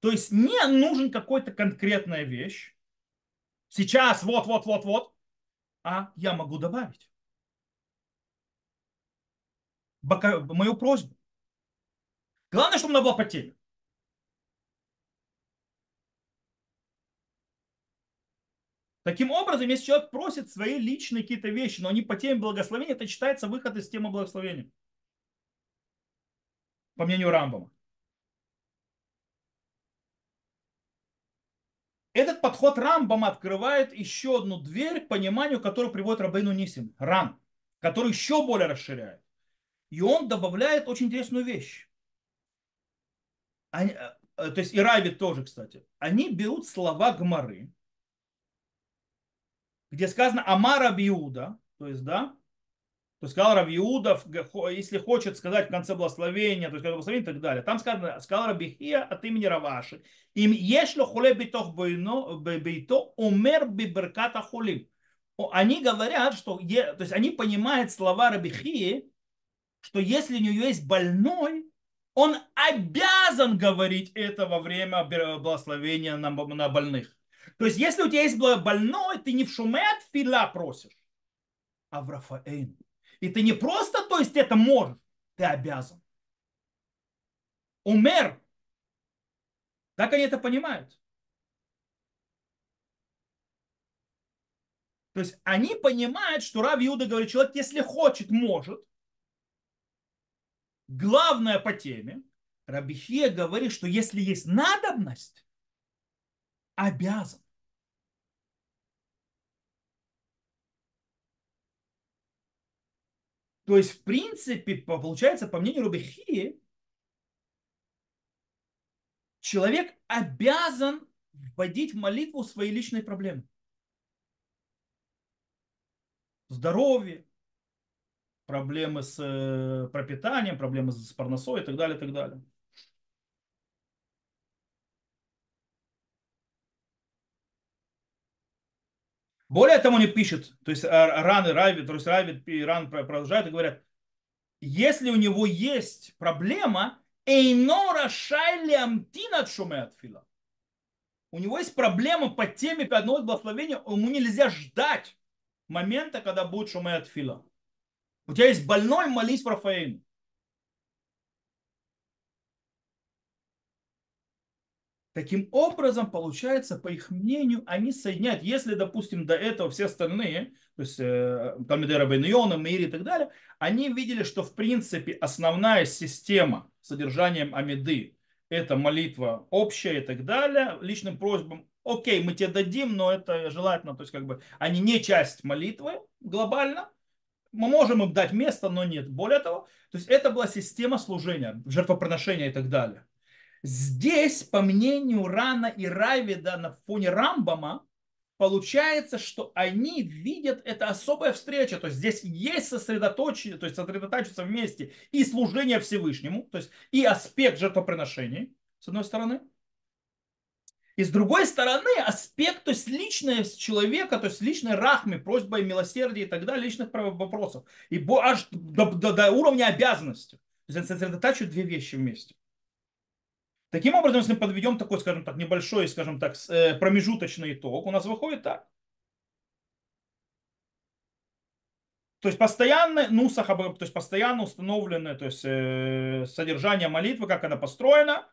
То есть не нужен какой-то конкретная вещь, сейчас, вот, вот, вот, вот, а я могу добавить. Бока, мою просьбу. Главное, чтобы она была по теме. Таким образом, если человек просит свои личные какие-то вещи, но они по теме благословения, это считается выход из темы благословения. По мнению Рамбама. Этот подход Рамбама открывает еще одну дверь к пониманию, которую приводит Рабейну Нисим, Ран, который еще более расширяет. И он добавляет очень интересную вещь. Они, э, э, то есть и Равид тоже, кстати. Они берут слова Гмары, где сказано Амара Биуда, то есть, да, то есть сказал Рав Иуда, если хочет сказать в конце благословения, то есть благословение и так далее. Там сказано, сказал Рабихия от имени Раваши. Им ешло хуле битох бейто умер биберката хулим. Они говорят, что, то есть они понимают слова Рабихии, что если у него есть больной, он обязан говорить это во время благословения на, на больных. То есть, если у тебя есть больной, ты не в шумет фила просишь, а в Рафаэйн. И ты не просто, то есть, это можешь, ты обязан. Умер. Так они это понимают. То есть они понимают, что Рав Иуда говорит, человек, если хочет, может. Главное по теме. Рабихия говорит, что если есть надобность, обязан. То есть, в принципе, получается, по мнению Рубихи, человек обязан вводить в молитву свои личные проблемы. Здоровье, проблемы с э, пропитанием, проблемы с парносой и так далее, и так далее. Более того, они пишут, то есть Ран и Райвид, то есть Райвид и Ран продолжают и говорят, если у него есть проблема, Эйнора Шайли Амтинат Шумеатфила. У него есть проблема по теме одного благословения, ему нельзя ждать момента, когда будет Шумеатфила. У тебя есть больной, молись в Таким образом, получается, по их мнению, они соединяют, если, допустим, до этого все остальные, то есть э, Талмидера Беньона, и так далее, они видели, что в принципе основная система содержанием Амиды – это молитва общая и так далее, личным просьбам, окей, мы тебе дадим, но это желательно, то есть как бы они не часть молитвы глобально, мы можем им дать место, но нет. Более того, то есть это была система служения, жертвоприношения и так далее. Здесь, по мнению Рана и Равида на фоне Рамбама, получается, что они видят это особая встреча. То есть здесь есть сосредоточение, то есть сосредоточиться вместе и служение Всевышнему, то есть и аспект жертвоприношений, с одной стороны. И с другой стороны, аспект, то есть личное человека, то есть личной рахмы, просьба и милосердие и так далее, личных вопросов. И аж до, до, до уровня обязанности. То есть сосредотачивают две вещи вместе. Таким образом, если мы подведем такой, скажем так, небольшой, скажем так, э, промежуточный итог, у нас выходит так. То есть постоянно нусах, то есть постоянно установленное то есть, э, содержание молитвы, как она построена,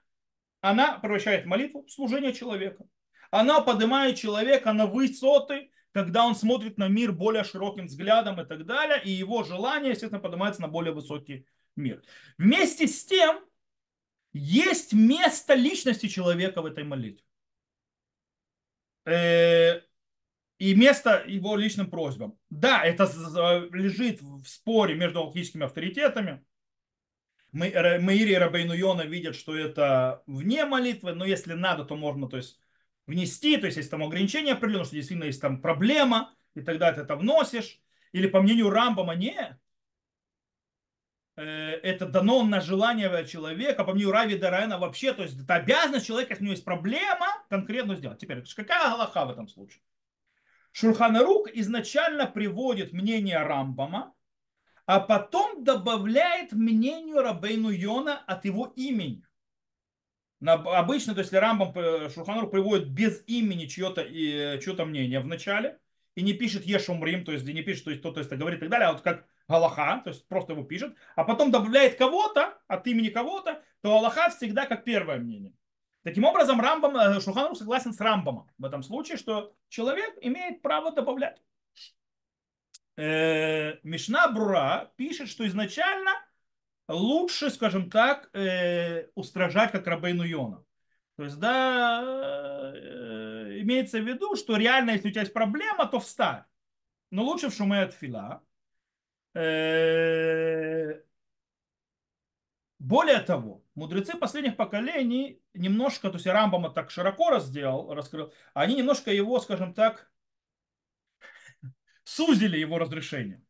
она превращает молитву в служение человека. Она поднимает человека на высоты, когда он смотрит на мир более широким взглядом и так далее, и его желание, естественно, поднимается на более высокий мир. Вместе с тем, есть место личности человека в этой молитве. Э, и место его личным просьбам. Да, это лежит в споре между алхимическими авторитетами. Маири и Рабейну Йона видят, что это вне молитвы, но если надо, то можно то есть, внести, то есть если там ограничение определено, что действительно есть там проблема, и тогда ты это вносишь. Или по мнению Рамбама, нет, Э, это дано на желание человека, по мнению Рави Дарайна вообще, то есть это обязанность человека, если у него есть проблема, конкретно сделать. Теперь, какая Галаха в этом случае? Шурханарук изначально приводит мнение Рамбама, а потом добавляет мнению Рабейну Йона от его имени. Обычно, то есть, если Рамбам э, Шурханарук приводит без имени чье-то, чье-то мнение в начале, и не пишет Ешумрим, то есть не пишет, то есть кто-то говорит и так далее, а вот как Галаха, то есть просто его пишет, а потом добавляет кого-то от имени кого-то, то Аллаха всегда как первое мнение. Таким образом, Рамбам, э, Шуханрух согласен с Рамбамом в этом случае, что человек имеет право добавлять. Э, Мишна Брура пишет, что изначально лучше, скажем так, э, устражать как Рабейну Йона. То есть, да, имеется в виду, что реально, если у тебя есть проблема, то вставь. Но лучше в шуме от фила. Э, более того, мудрецы последних поколений немножко, то есть Рамбама так широко раздел, раскрыл, они немножко его, скажем так, сузили его разрешение.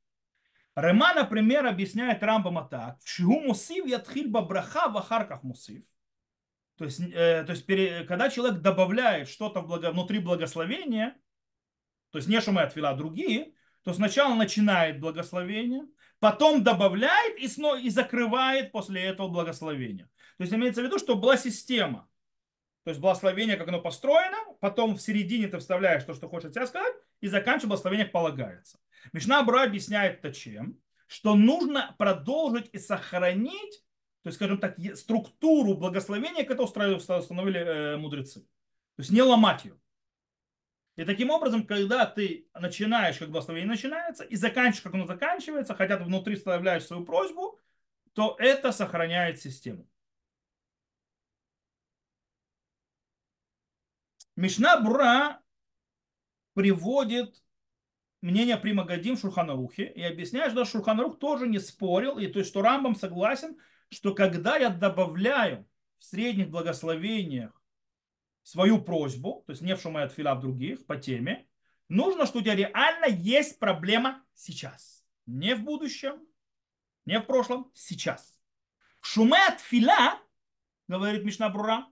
Рема, например, объясняет Рамбама так. Шигу мусив ятхиль бабраха в ахарках мусив. То есть, э, то есть пере, когда человек добавляет что-то благо, внутри благословения, то есть не шумы от а другие, то сначала начинает благословение, потом добавляет и, снова, и закрывает после этого благословение. То есть имеется в виду, что была система. То есть благословение, как оно построено, потом в середине ты вставляешь то, что хочешь от себя сказать, и заканчиваешь благословение полагается. Мишна Бра объясняет это чем? Что нужно продолжить и сохранить, то есть, скажем так, структуру благословения, которую установили э, мудрецы. То есть не ломать ее. И таким образом, когда ты начинаешь, как благословение начинается, и заканчиваешь, как оно заканчивается, хотя ты внутри вставляешь свою просьбу, то это сохраняет систему. Мишна Брура приводит мнение Примагадим в Шурханарухе и объясняет, что Шурханарух тоже не спорил, и то есть, что Рамбам согласен, что когда я добавляю в средних благословениях свою просьбу, то есть не в шумай от фила в других, по теме, нужно, что у тебя реально есть проблема сейчас. Не в будущем, не в прошлом, сейчас. В шуме от фила, говорит Мишна Брура,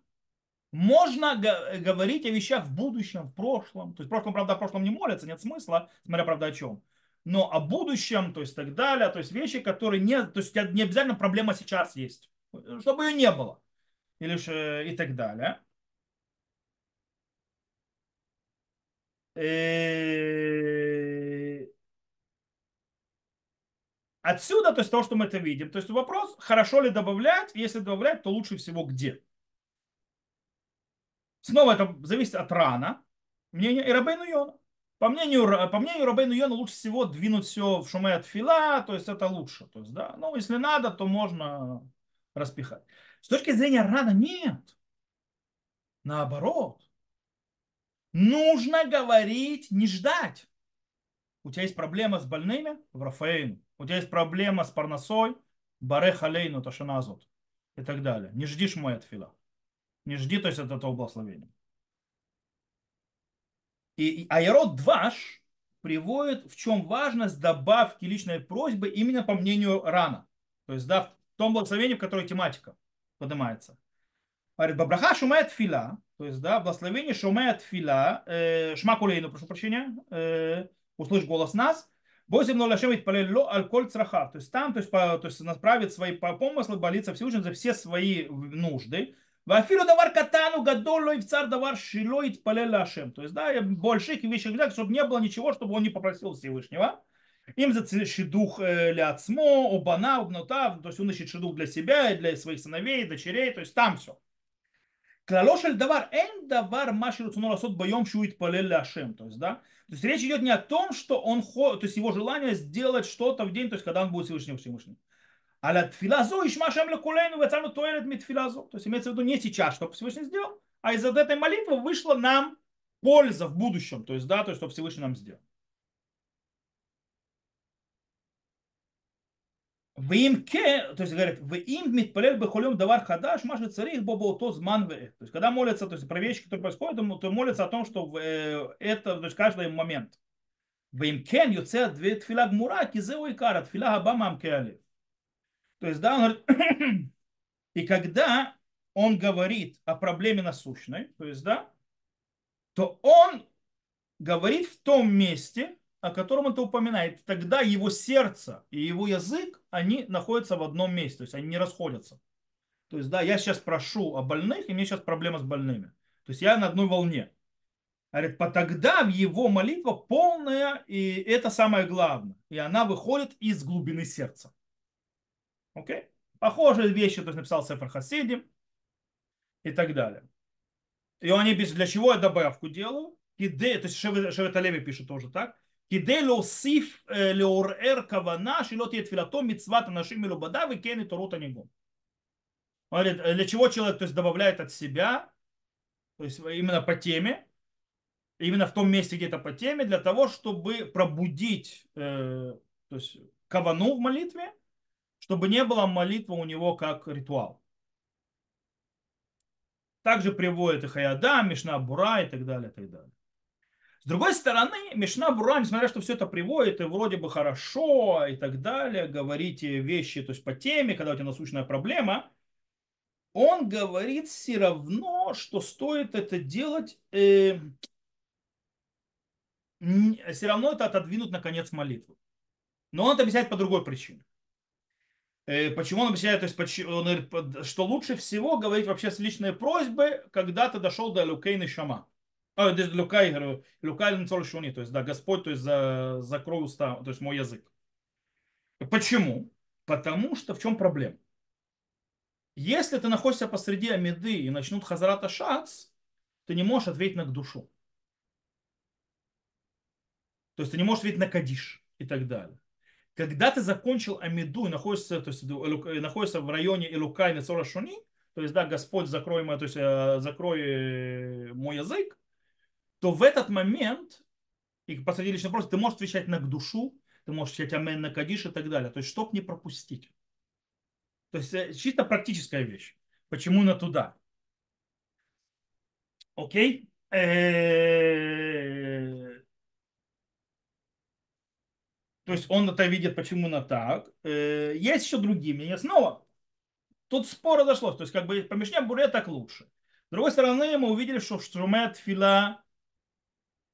можно говорить о вещах в будущем, в прошлом. То есть в прошлом, правда, в прошлом не молятся, нет смысла, смотря, правда, о чем. Но о будущем, то есть так далее, то есть вещи, которые не, то есть не обязательно проблема сейчас есть, чтобы ее не было. Или же и так далее. Отсюда, то есть того, что мы это видим, то есть вопрос, хорошо ли добавлять, если добавлять, то лучше всего где. Снова это зависит от рана, мнения и Рабейну Йона. По мнению, по мнению Рабейну Йона лучше всего двинуть все в шуме от фила, то есть это лучше. То есть, да, ну, если надо, то можно распихать. С точки зрения рана нет. Наоборот. Нужно говорить, не ждать. У тебя есть проблема с больными? В Рафаэйну. У тебя есть проблема с парносой? Баре халейну. И так далее. Не ждишь мой отфила. Не жди, то есть от этого благословения. И, и Айрод Дваш приводит, в чем важность добавки личной просьбы именно по мнению Рана. То есть, да, в том благословении, в которой тематика поднимается. Говорит, Бабраха шумает фила, то есть, да, благословение шумает фила, э, шма кулейну, прошу прощения, э, услышь голос нас, Бозим Лашем ло аль коль цраха. То есть там, то есть, по, то есть направит свои помыслы, молиться Всевышнему за все свои нужды. Вафиру давар катану гадолу и в цар давар шило и лашем. То есть, да, больших вещей, чтобы не было ничего, чтобы он не попросил Всевышнего. Им за шедух э, для отсмо, обана, обнота, то есть он ищет шедух для себя и для своих сыновей, дочерей, то есть там все. Клало шель давар, эн давар маши руцуно боем шуит палел ляшем. То есть, да, то есть речь идет не о том, что он, то есть его желание сделать что-то в день, то есть когда он будет Всевышним Всевышним. А ля тфила зо ишма шем лекулейну вецану тоэлет ми тфила зо. То есть имеется в виду не сейчас, что Всевышний сделал, а из этой молитвы вышла нам польза в будущем. То есть, да, то есть, что Всевышний нам сделал. Вим ке, то есть говорит, в им митпалель бехолем давар хадаш, мажи царих бобо то зман То есть когда молятся, то есть про вещи, которые происходят, то молятся о том, что это, то есть каждый момент. В им кен юце две тфила гмура, кизеу и кара, тфила хаба мамке то есть, да, он говорит, и когда он говорит о проблеме насущной, то есть, да, то он говорит в том месте, о котором это упоминает. Тогда его сердце и его язык, они находятся в одном месте, то есть они не расходятся. То есть, да, я сейчас прошу о больных, и мне сейчас проблема с больными. То есть я на одной волне. Говорит, по тогда в его молитва полная, и это самое главное. И она выходит из глубины сердца. Окей? Похожие вещи, то есть написал Сефер Хасидим и так далее. И они пишут, для чего я добавку делаю? Киде, то есть Шеветалеви пишет тоже так. Кавана, шилот ет филато митцват нашим милубада, вы кены торута негом. Он говорит, для чего человек то есть, добавляет от себя, то есть именно по теме, именно в том месте, где это по теме, для того, чтобы пробудить э, кавану в молитве, чтобы не было молитвы у него как ритуал. Также приводит и Хаяда, Мишна Бура и так далее, и так далее. С другой стороны, Мишна Бура, несмотря что все это приводит, и вроде бы хорошо, и так далее, говорите вещи, то есть по теме, когда у тебя насущная проблема, он говорит все равно, что стоит это делать, э, все равно это отодвинуть на конец молитвы. Но он это объясняет по другой причине. Э, почему он объясняет, то есть, он что лучше всего говорить вообще с личной просьбы, когда ты дошел до Люкейны Шама. А, Люкай, Люкай Шуни, то есть, да, Господь, то есть, за, закрой уста, то есть, мой язык. Почему? Потому что в чем проблема? Если ты находишься посреди Амиды и начнут Хазарата Шац, ты не можешь ответить на душу. То есть ты не можешь ответить на Кадиш и так далее. Когда ты закончил Амиду и находишься, то есть, находишься в районе Илукай Нецора Шуни, то есть, да, Господь, закрой, мой, то есть, э, закрой э, мой язык, то в этот момент, и посреди личного просто, ты можешь отвечать на душу, ты можешь отвечать Амен на Кадиш и так далее. То есть, чтобы не пропустить. То есть, э, чисто практическая вещь. Почему на туда? Окей? То есть он это видит, почему на так. Есть еще другие мнения. Снова, тут спор дошло. То есть как бы по Мишне Буре так лучше. С другой стороны, мы увидели, что Штрумет Фила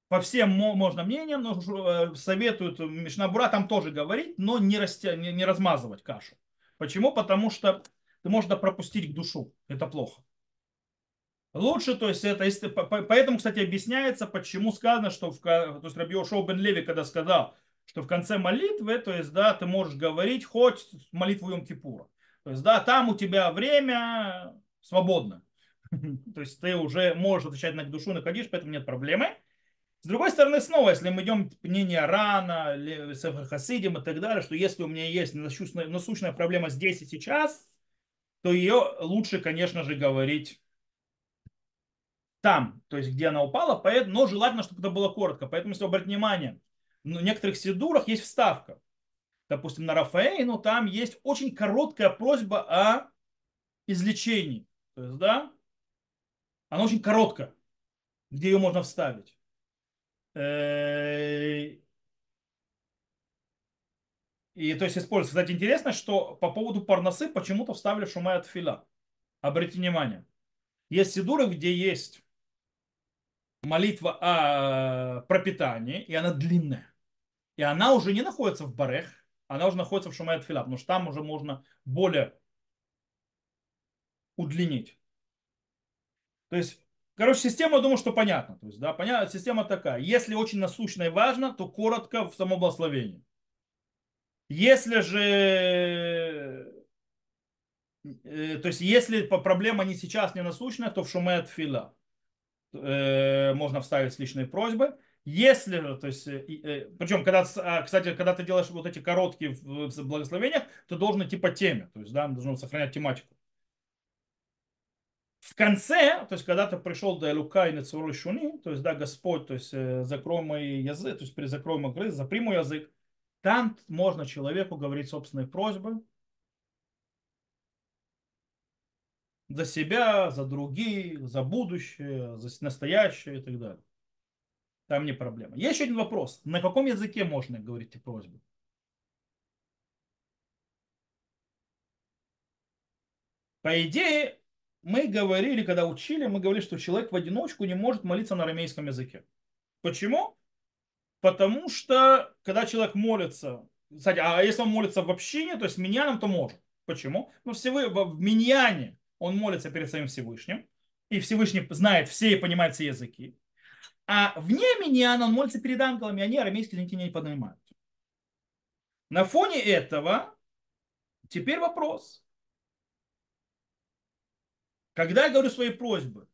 по всем можно мнениям, но э, советуют Мишна Бура там тоже говорить, но не, растя, не, не размазывать кашу. Почему? Потому что ты можешь пропустить к душу. Это плохо. Лучше, то есть это, если, поэтому, кстати, объясняется, почему сказано, что в, то есть Раби Шоу Бен Леви, когда сказал, что в конце молитвы, то есть, да, ты можешь говорить хоть молитву Йом Кипура. То есть, да, там у тебя время свободно. То есть ты уже можешь отвечать на душу, на кадиш, поэтому нет проблемы. С другой стороны, снова, если мы идем мнение Рана, Хасидим и так далее, что если у меня есть насущная, насущная проблема здесь и сейчас, то ее лучше, конечно же, говорить там, то есть где она упала, но желательно, чтобы это было коротко. Поэтому, если обратить внимание, в некоторых сидурах есть вставка. Допустим, на Рафаэйну там есть очень короткая просьба о излечении. То есть, да, она очень короткая, где ее можно вставить. Э, и то есть используется. Кстати, интересно, что по поводу парносы почему-то вставили шумай от фила. Обратите внимание. Есть сидуры, где есть молитва о пропитании, и она длинная. И она уже не находится в Барех, она уже находится в Шумайт Фила, потому что там уже можно более удлинить. То есть, короче, система, думаю, что понятно. То есть, да, понятно, система такая. Если очень насущно и важно, то коротко в само благословении. Если же э, то есть, если проблема не сейчас, не насущная, то в шумет фила э, можно вставить с личной просьбой. Если, то есть, э, причем, когда, а, кстати, когда ты делаешь вот эти короткие в благословениях, ты должен идти по теме, то есть, да, должен сохранять тематику. В конце, то есть, когда ты пришел до Лука и Нецуру Шуни, то есть, да, Господь, то есть, э, закрой мой язык, то есть, закрой мой язык, запри мой язык, там можно человеку говорить собственные просьбы, за себя, за других, за будущее, за настоящее и так далее. Там не проблема. Есть еще один вопрос. На каком языке можно говорить эти просьбы? По идее, мы говорили, когда учили, мы говорили, что человек в одиночку не может молиться на арамейском языке. Почему? Потому что, когда человек молится, кстати, а если он молится в общине, то есть миньяном, то может. Почему? Ну, всего в миньяне он молится перед своим Всевышним, и Всевышний знает все и понимает все языки. А вне Миньяна он молится перед ангелами, они арамейские языки не поднимают. На фоне этого теперь вопрос. Когда я говорю свои просьбы,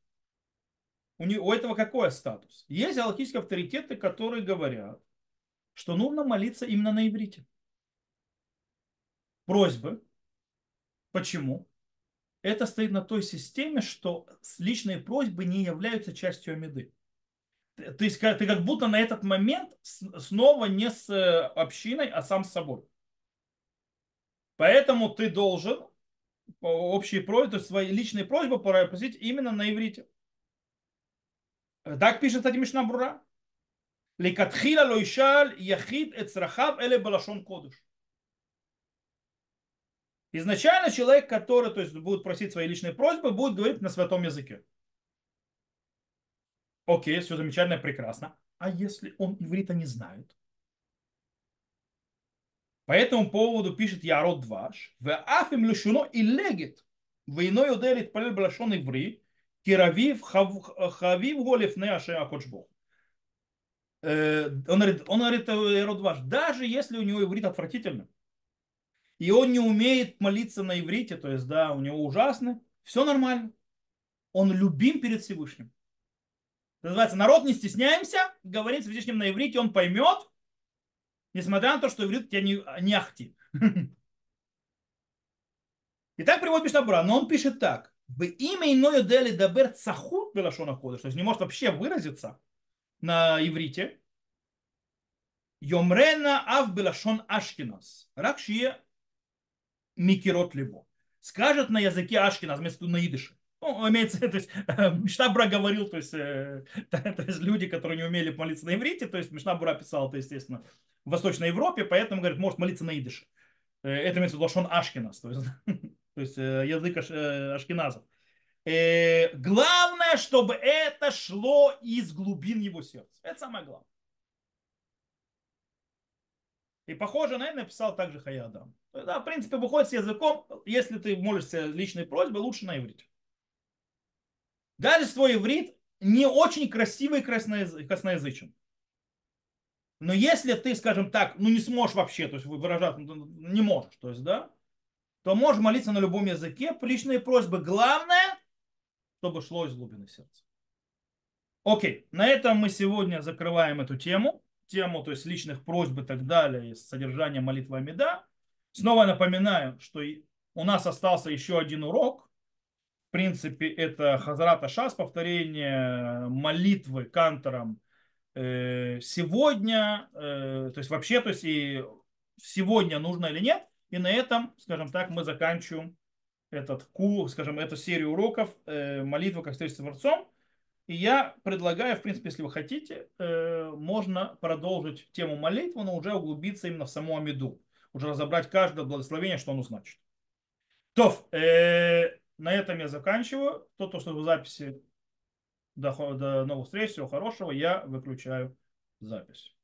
у, него, у этого какой статус? Есть галактические авторитеты, которые говорят, что нужно молиться именно на иврите. Просьбы. Почему? Это стоит на той системе, что личные просьбы не являются частью Амиды. То есть ты как будто на этот момент снова не с э, общиной, а сам с собой. Поэтому ты должен общие просьбы, то есть свои личные просьбы просить именно на иврите. Так пишет, кстати, Мишна Брура. Ликатхила лойшаль яхид эцрахав эле балашон кодыш. Изначально человек, который то есть, будет просить свои личные просьбы, будет говорить на святом языке. Окей, все замечательно, прекрасно. А если он иврита не знает? По этому поводу пишет Ярод Дваш. В афим лешуно и легит. В иной уделит палел балашон иври. Киравив хавив голев не аше акочбог. Э, он говорит, он говорит, Ярод Дваш, даже если у него иврит отвратительный, и он не умеет молиться на иврите, то есть, да, у него ужасно, все нормально. Он любим перед Всевышним. Это называется, народ не стесняемся, говорим с Всевышним на иврите, он поймет, несмотря на то, что иврит тебя не, не ахти. И так приводит Мишнабура, но он пишет так. В имя иное дели дабер цахут белашона ходыш, то есть не может вообще выразиться на иврите. Йомрена ав белашон ашкинас. Ракшие микирот либо. Скажет на языке ашкинас вместо на идыше. Ну, имеется, то есть, Мишнабура говорил, то есть, э, то есть, люди, которые не умели молиться на иврите, то есть, Мишнабура писал, то, естественно, в Восточной Европе, поэтому, говорит, может молиться на идыше. Э, это имеется в виду Лашон Ашкинас, то есть, то есть э, язык э, ашкеназов. Главное, чтобы это шло из глубин его сердца. Это самое главное. И похоже на это написал также Хаядам. Да, в принципе, выходит с языком, если ты молишься личной просьбой, лучше на иврите. Даже свой иврит не очень красивый и красноязычен. Но если ты, скажем так, ну не сможешь вообще, то есть выражать, ну, не можешь, то есть, да, то можешь молиться на любом языке, личные просьбы. Главное, чтобы шло из глубины сердца. Окей, на этом мы сегодня закрываем эту тему, тему, то есть личных просьб и так далее, содержания молитвы Амида. Снова напоминаю, что у нас остался еще один урок. В принципе, это Хазрата Шас, повторение молитвы кантором сегодня, э, то есть вообще, то есть и сегодня нужно или нет. И на этом, скажем так, мы заканчиваем этот ку, скажем, эту серию уроков э, молитвы как встреча с Творцом. И я предлагаю, в принципе, если вы хотите, можно продолжить тему молитвы, но уже углубиться именно в саму Амиду. Уже разобрать каждое благословение, что оно значит. То, на этом я заканчиваю. То, то, что в записи до, до новых встреч, всего хорошего. Я выключаю запись.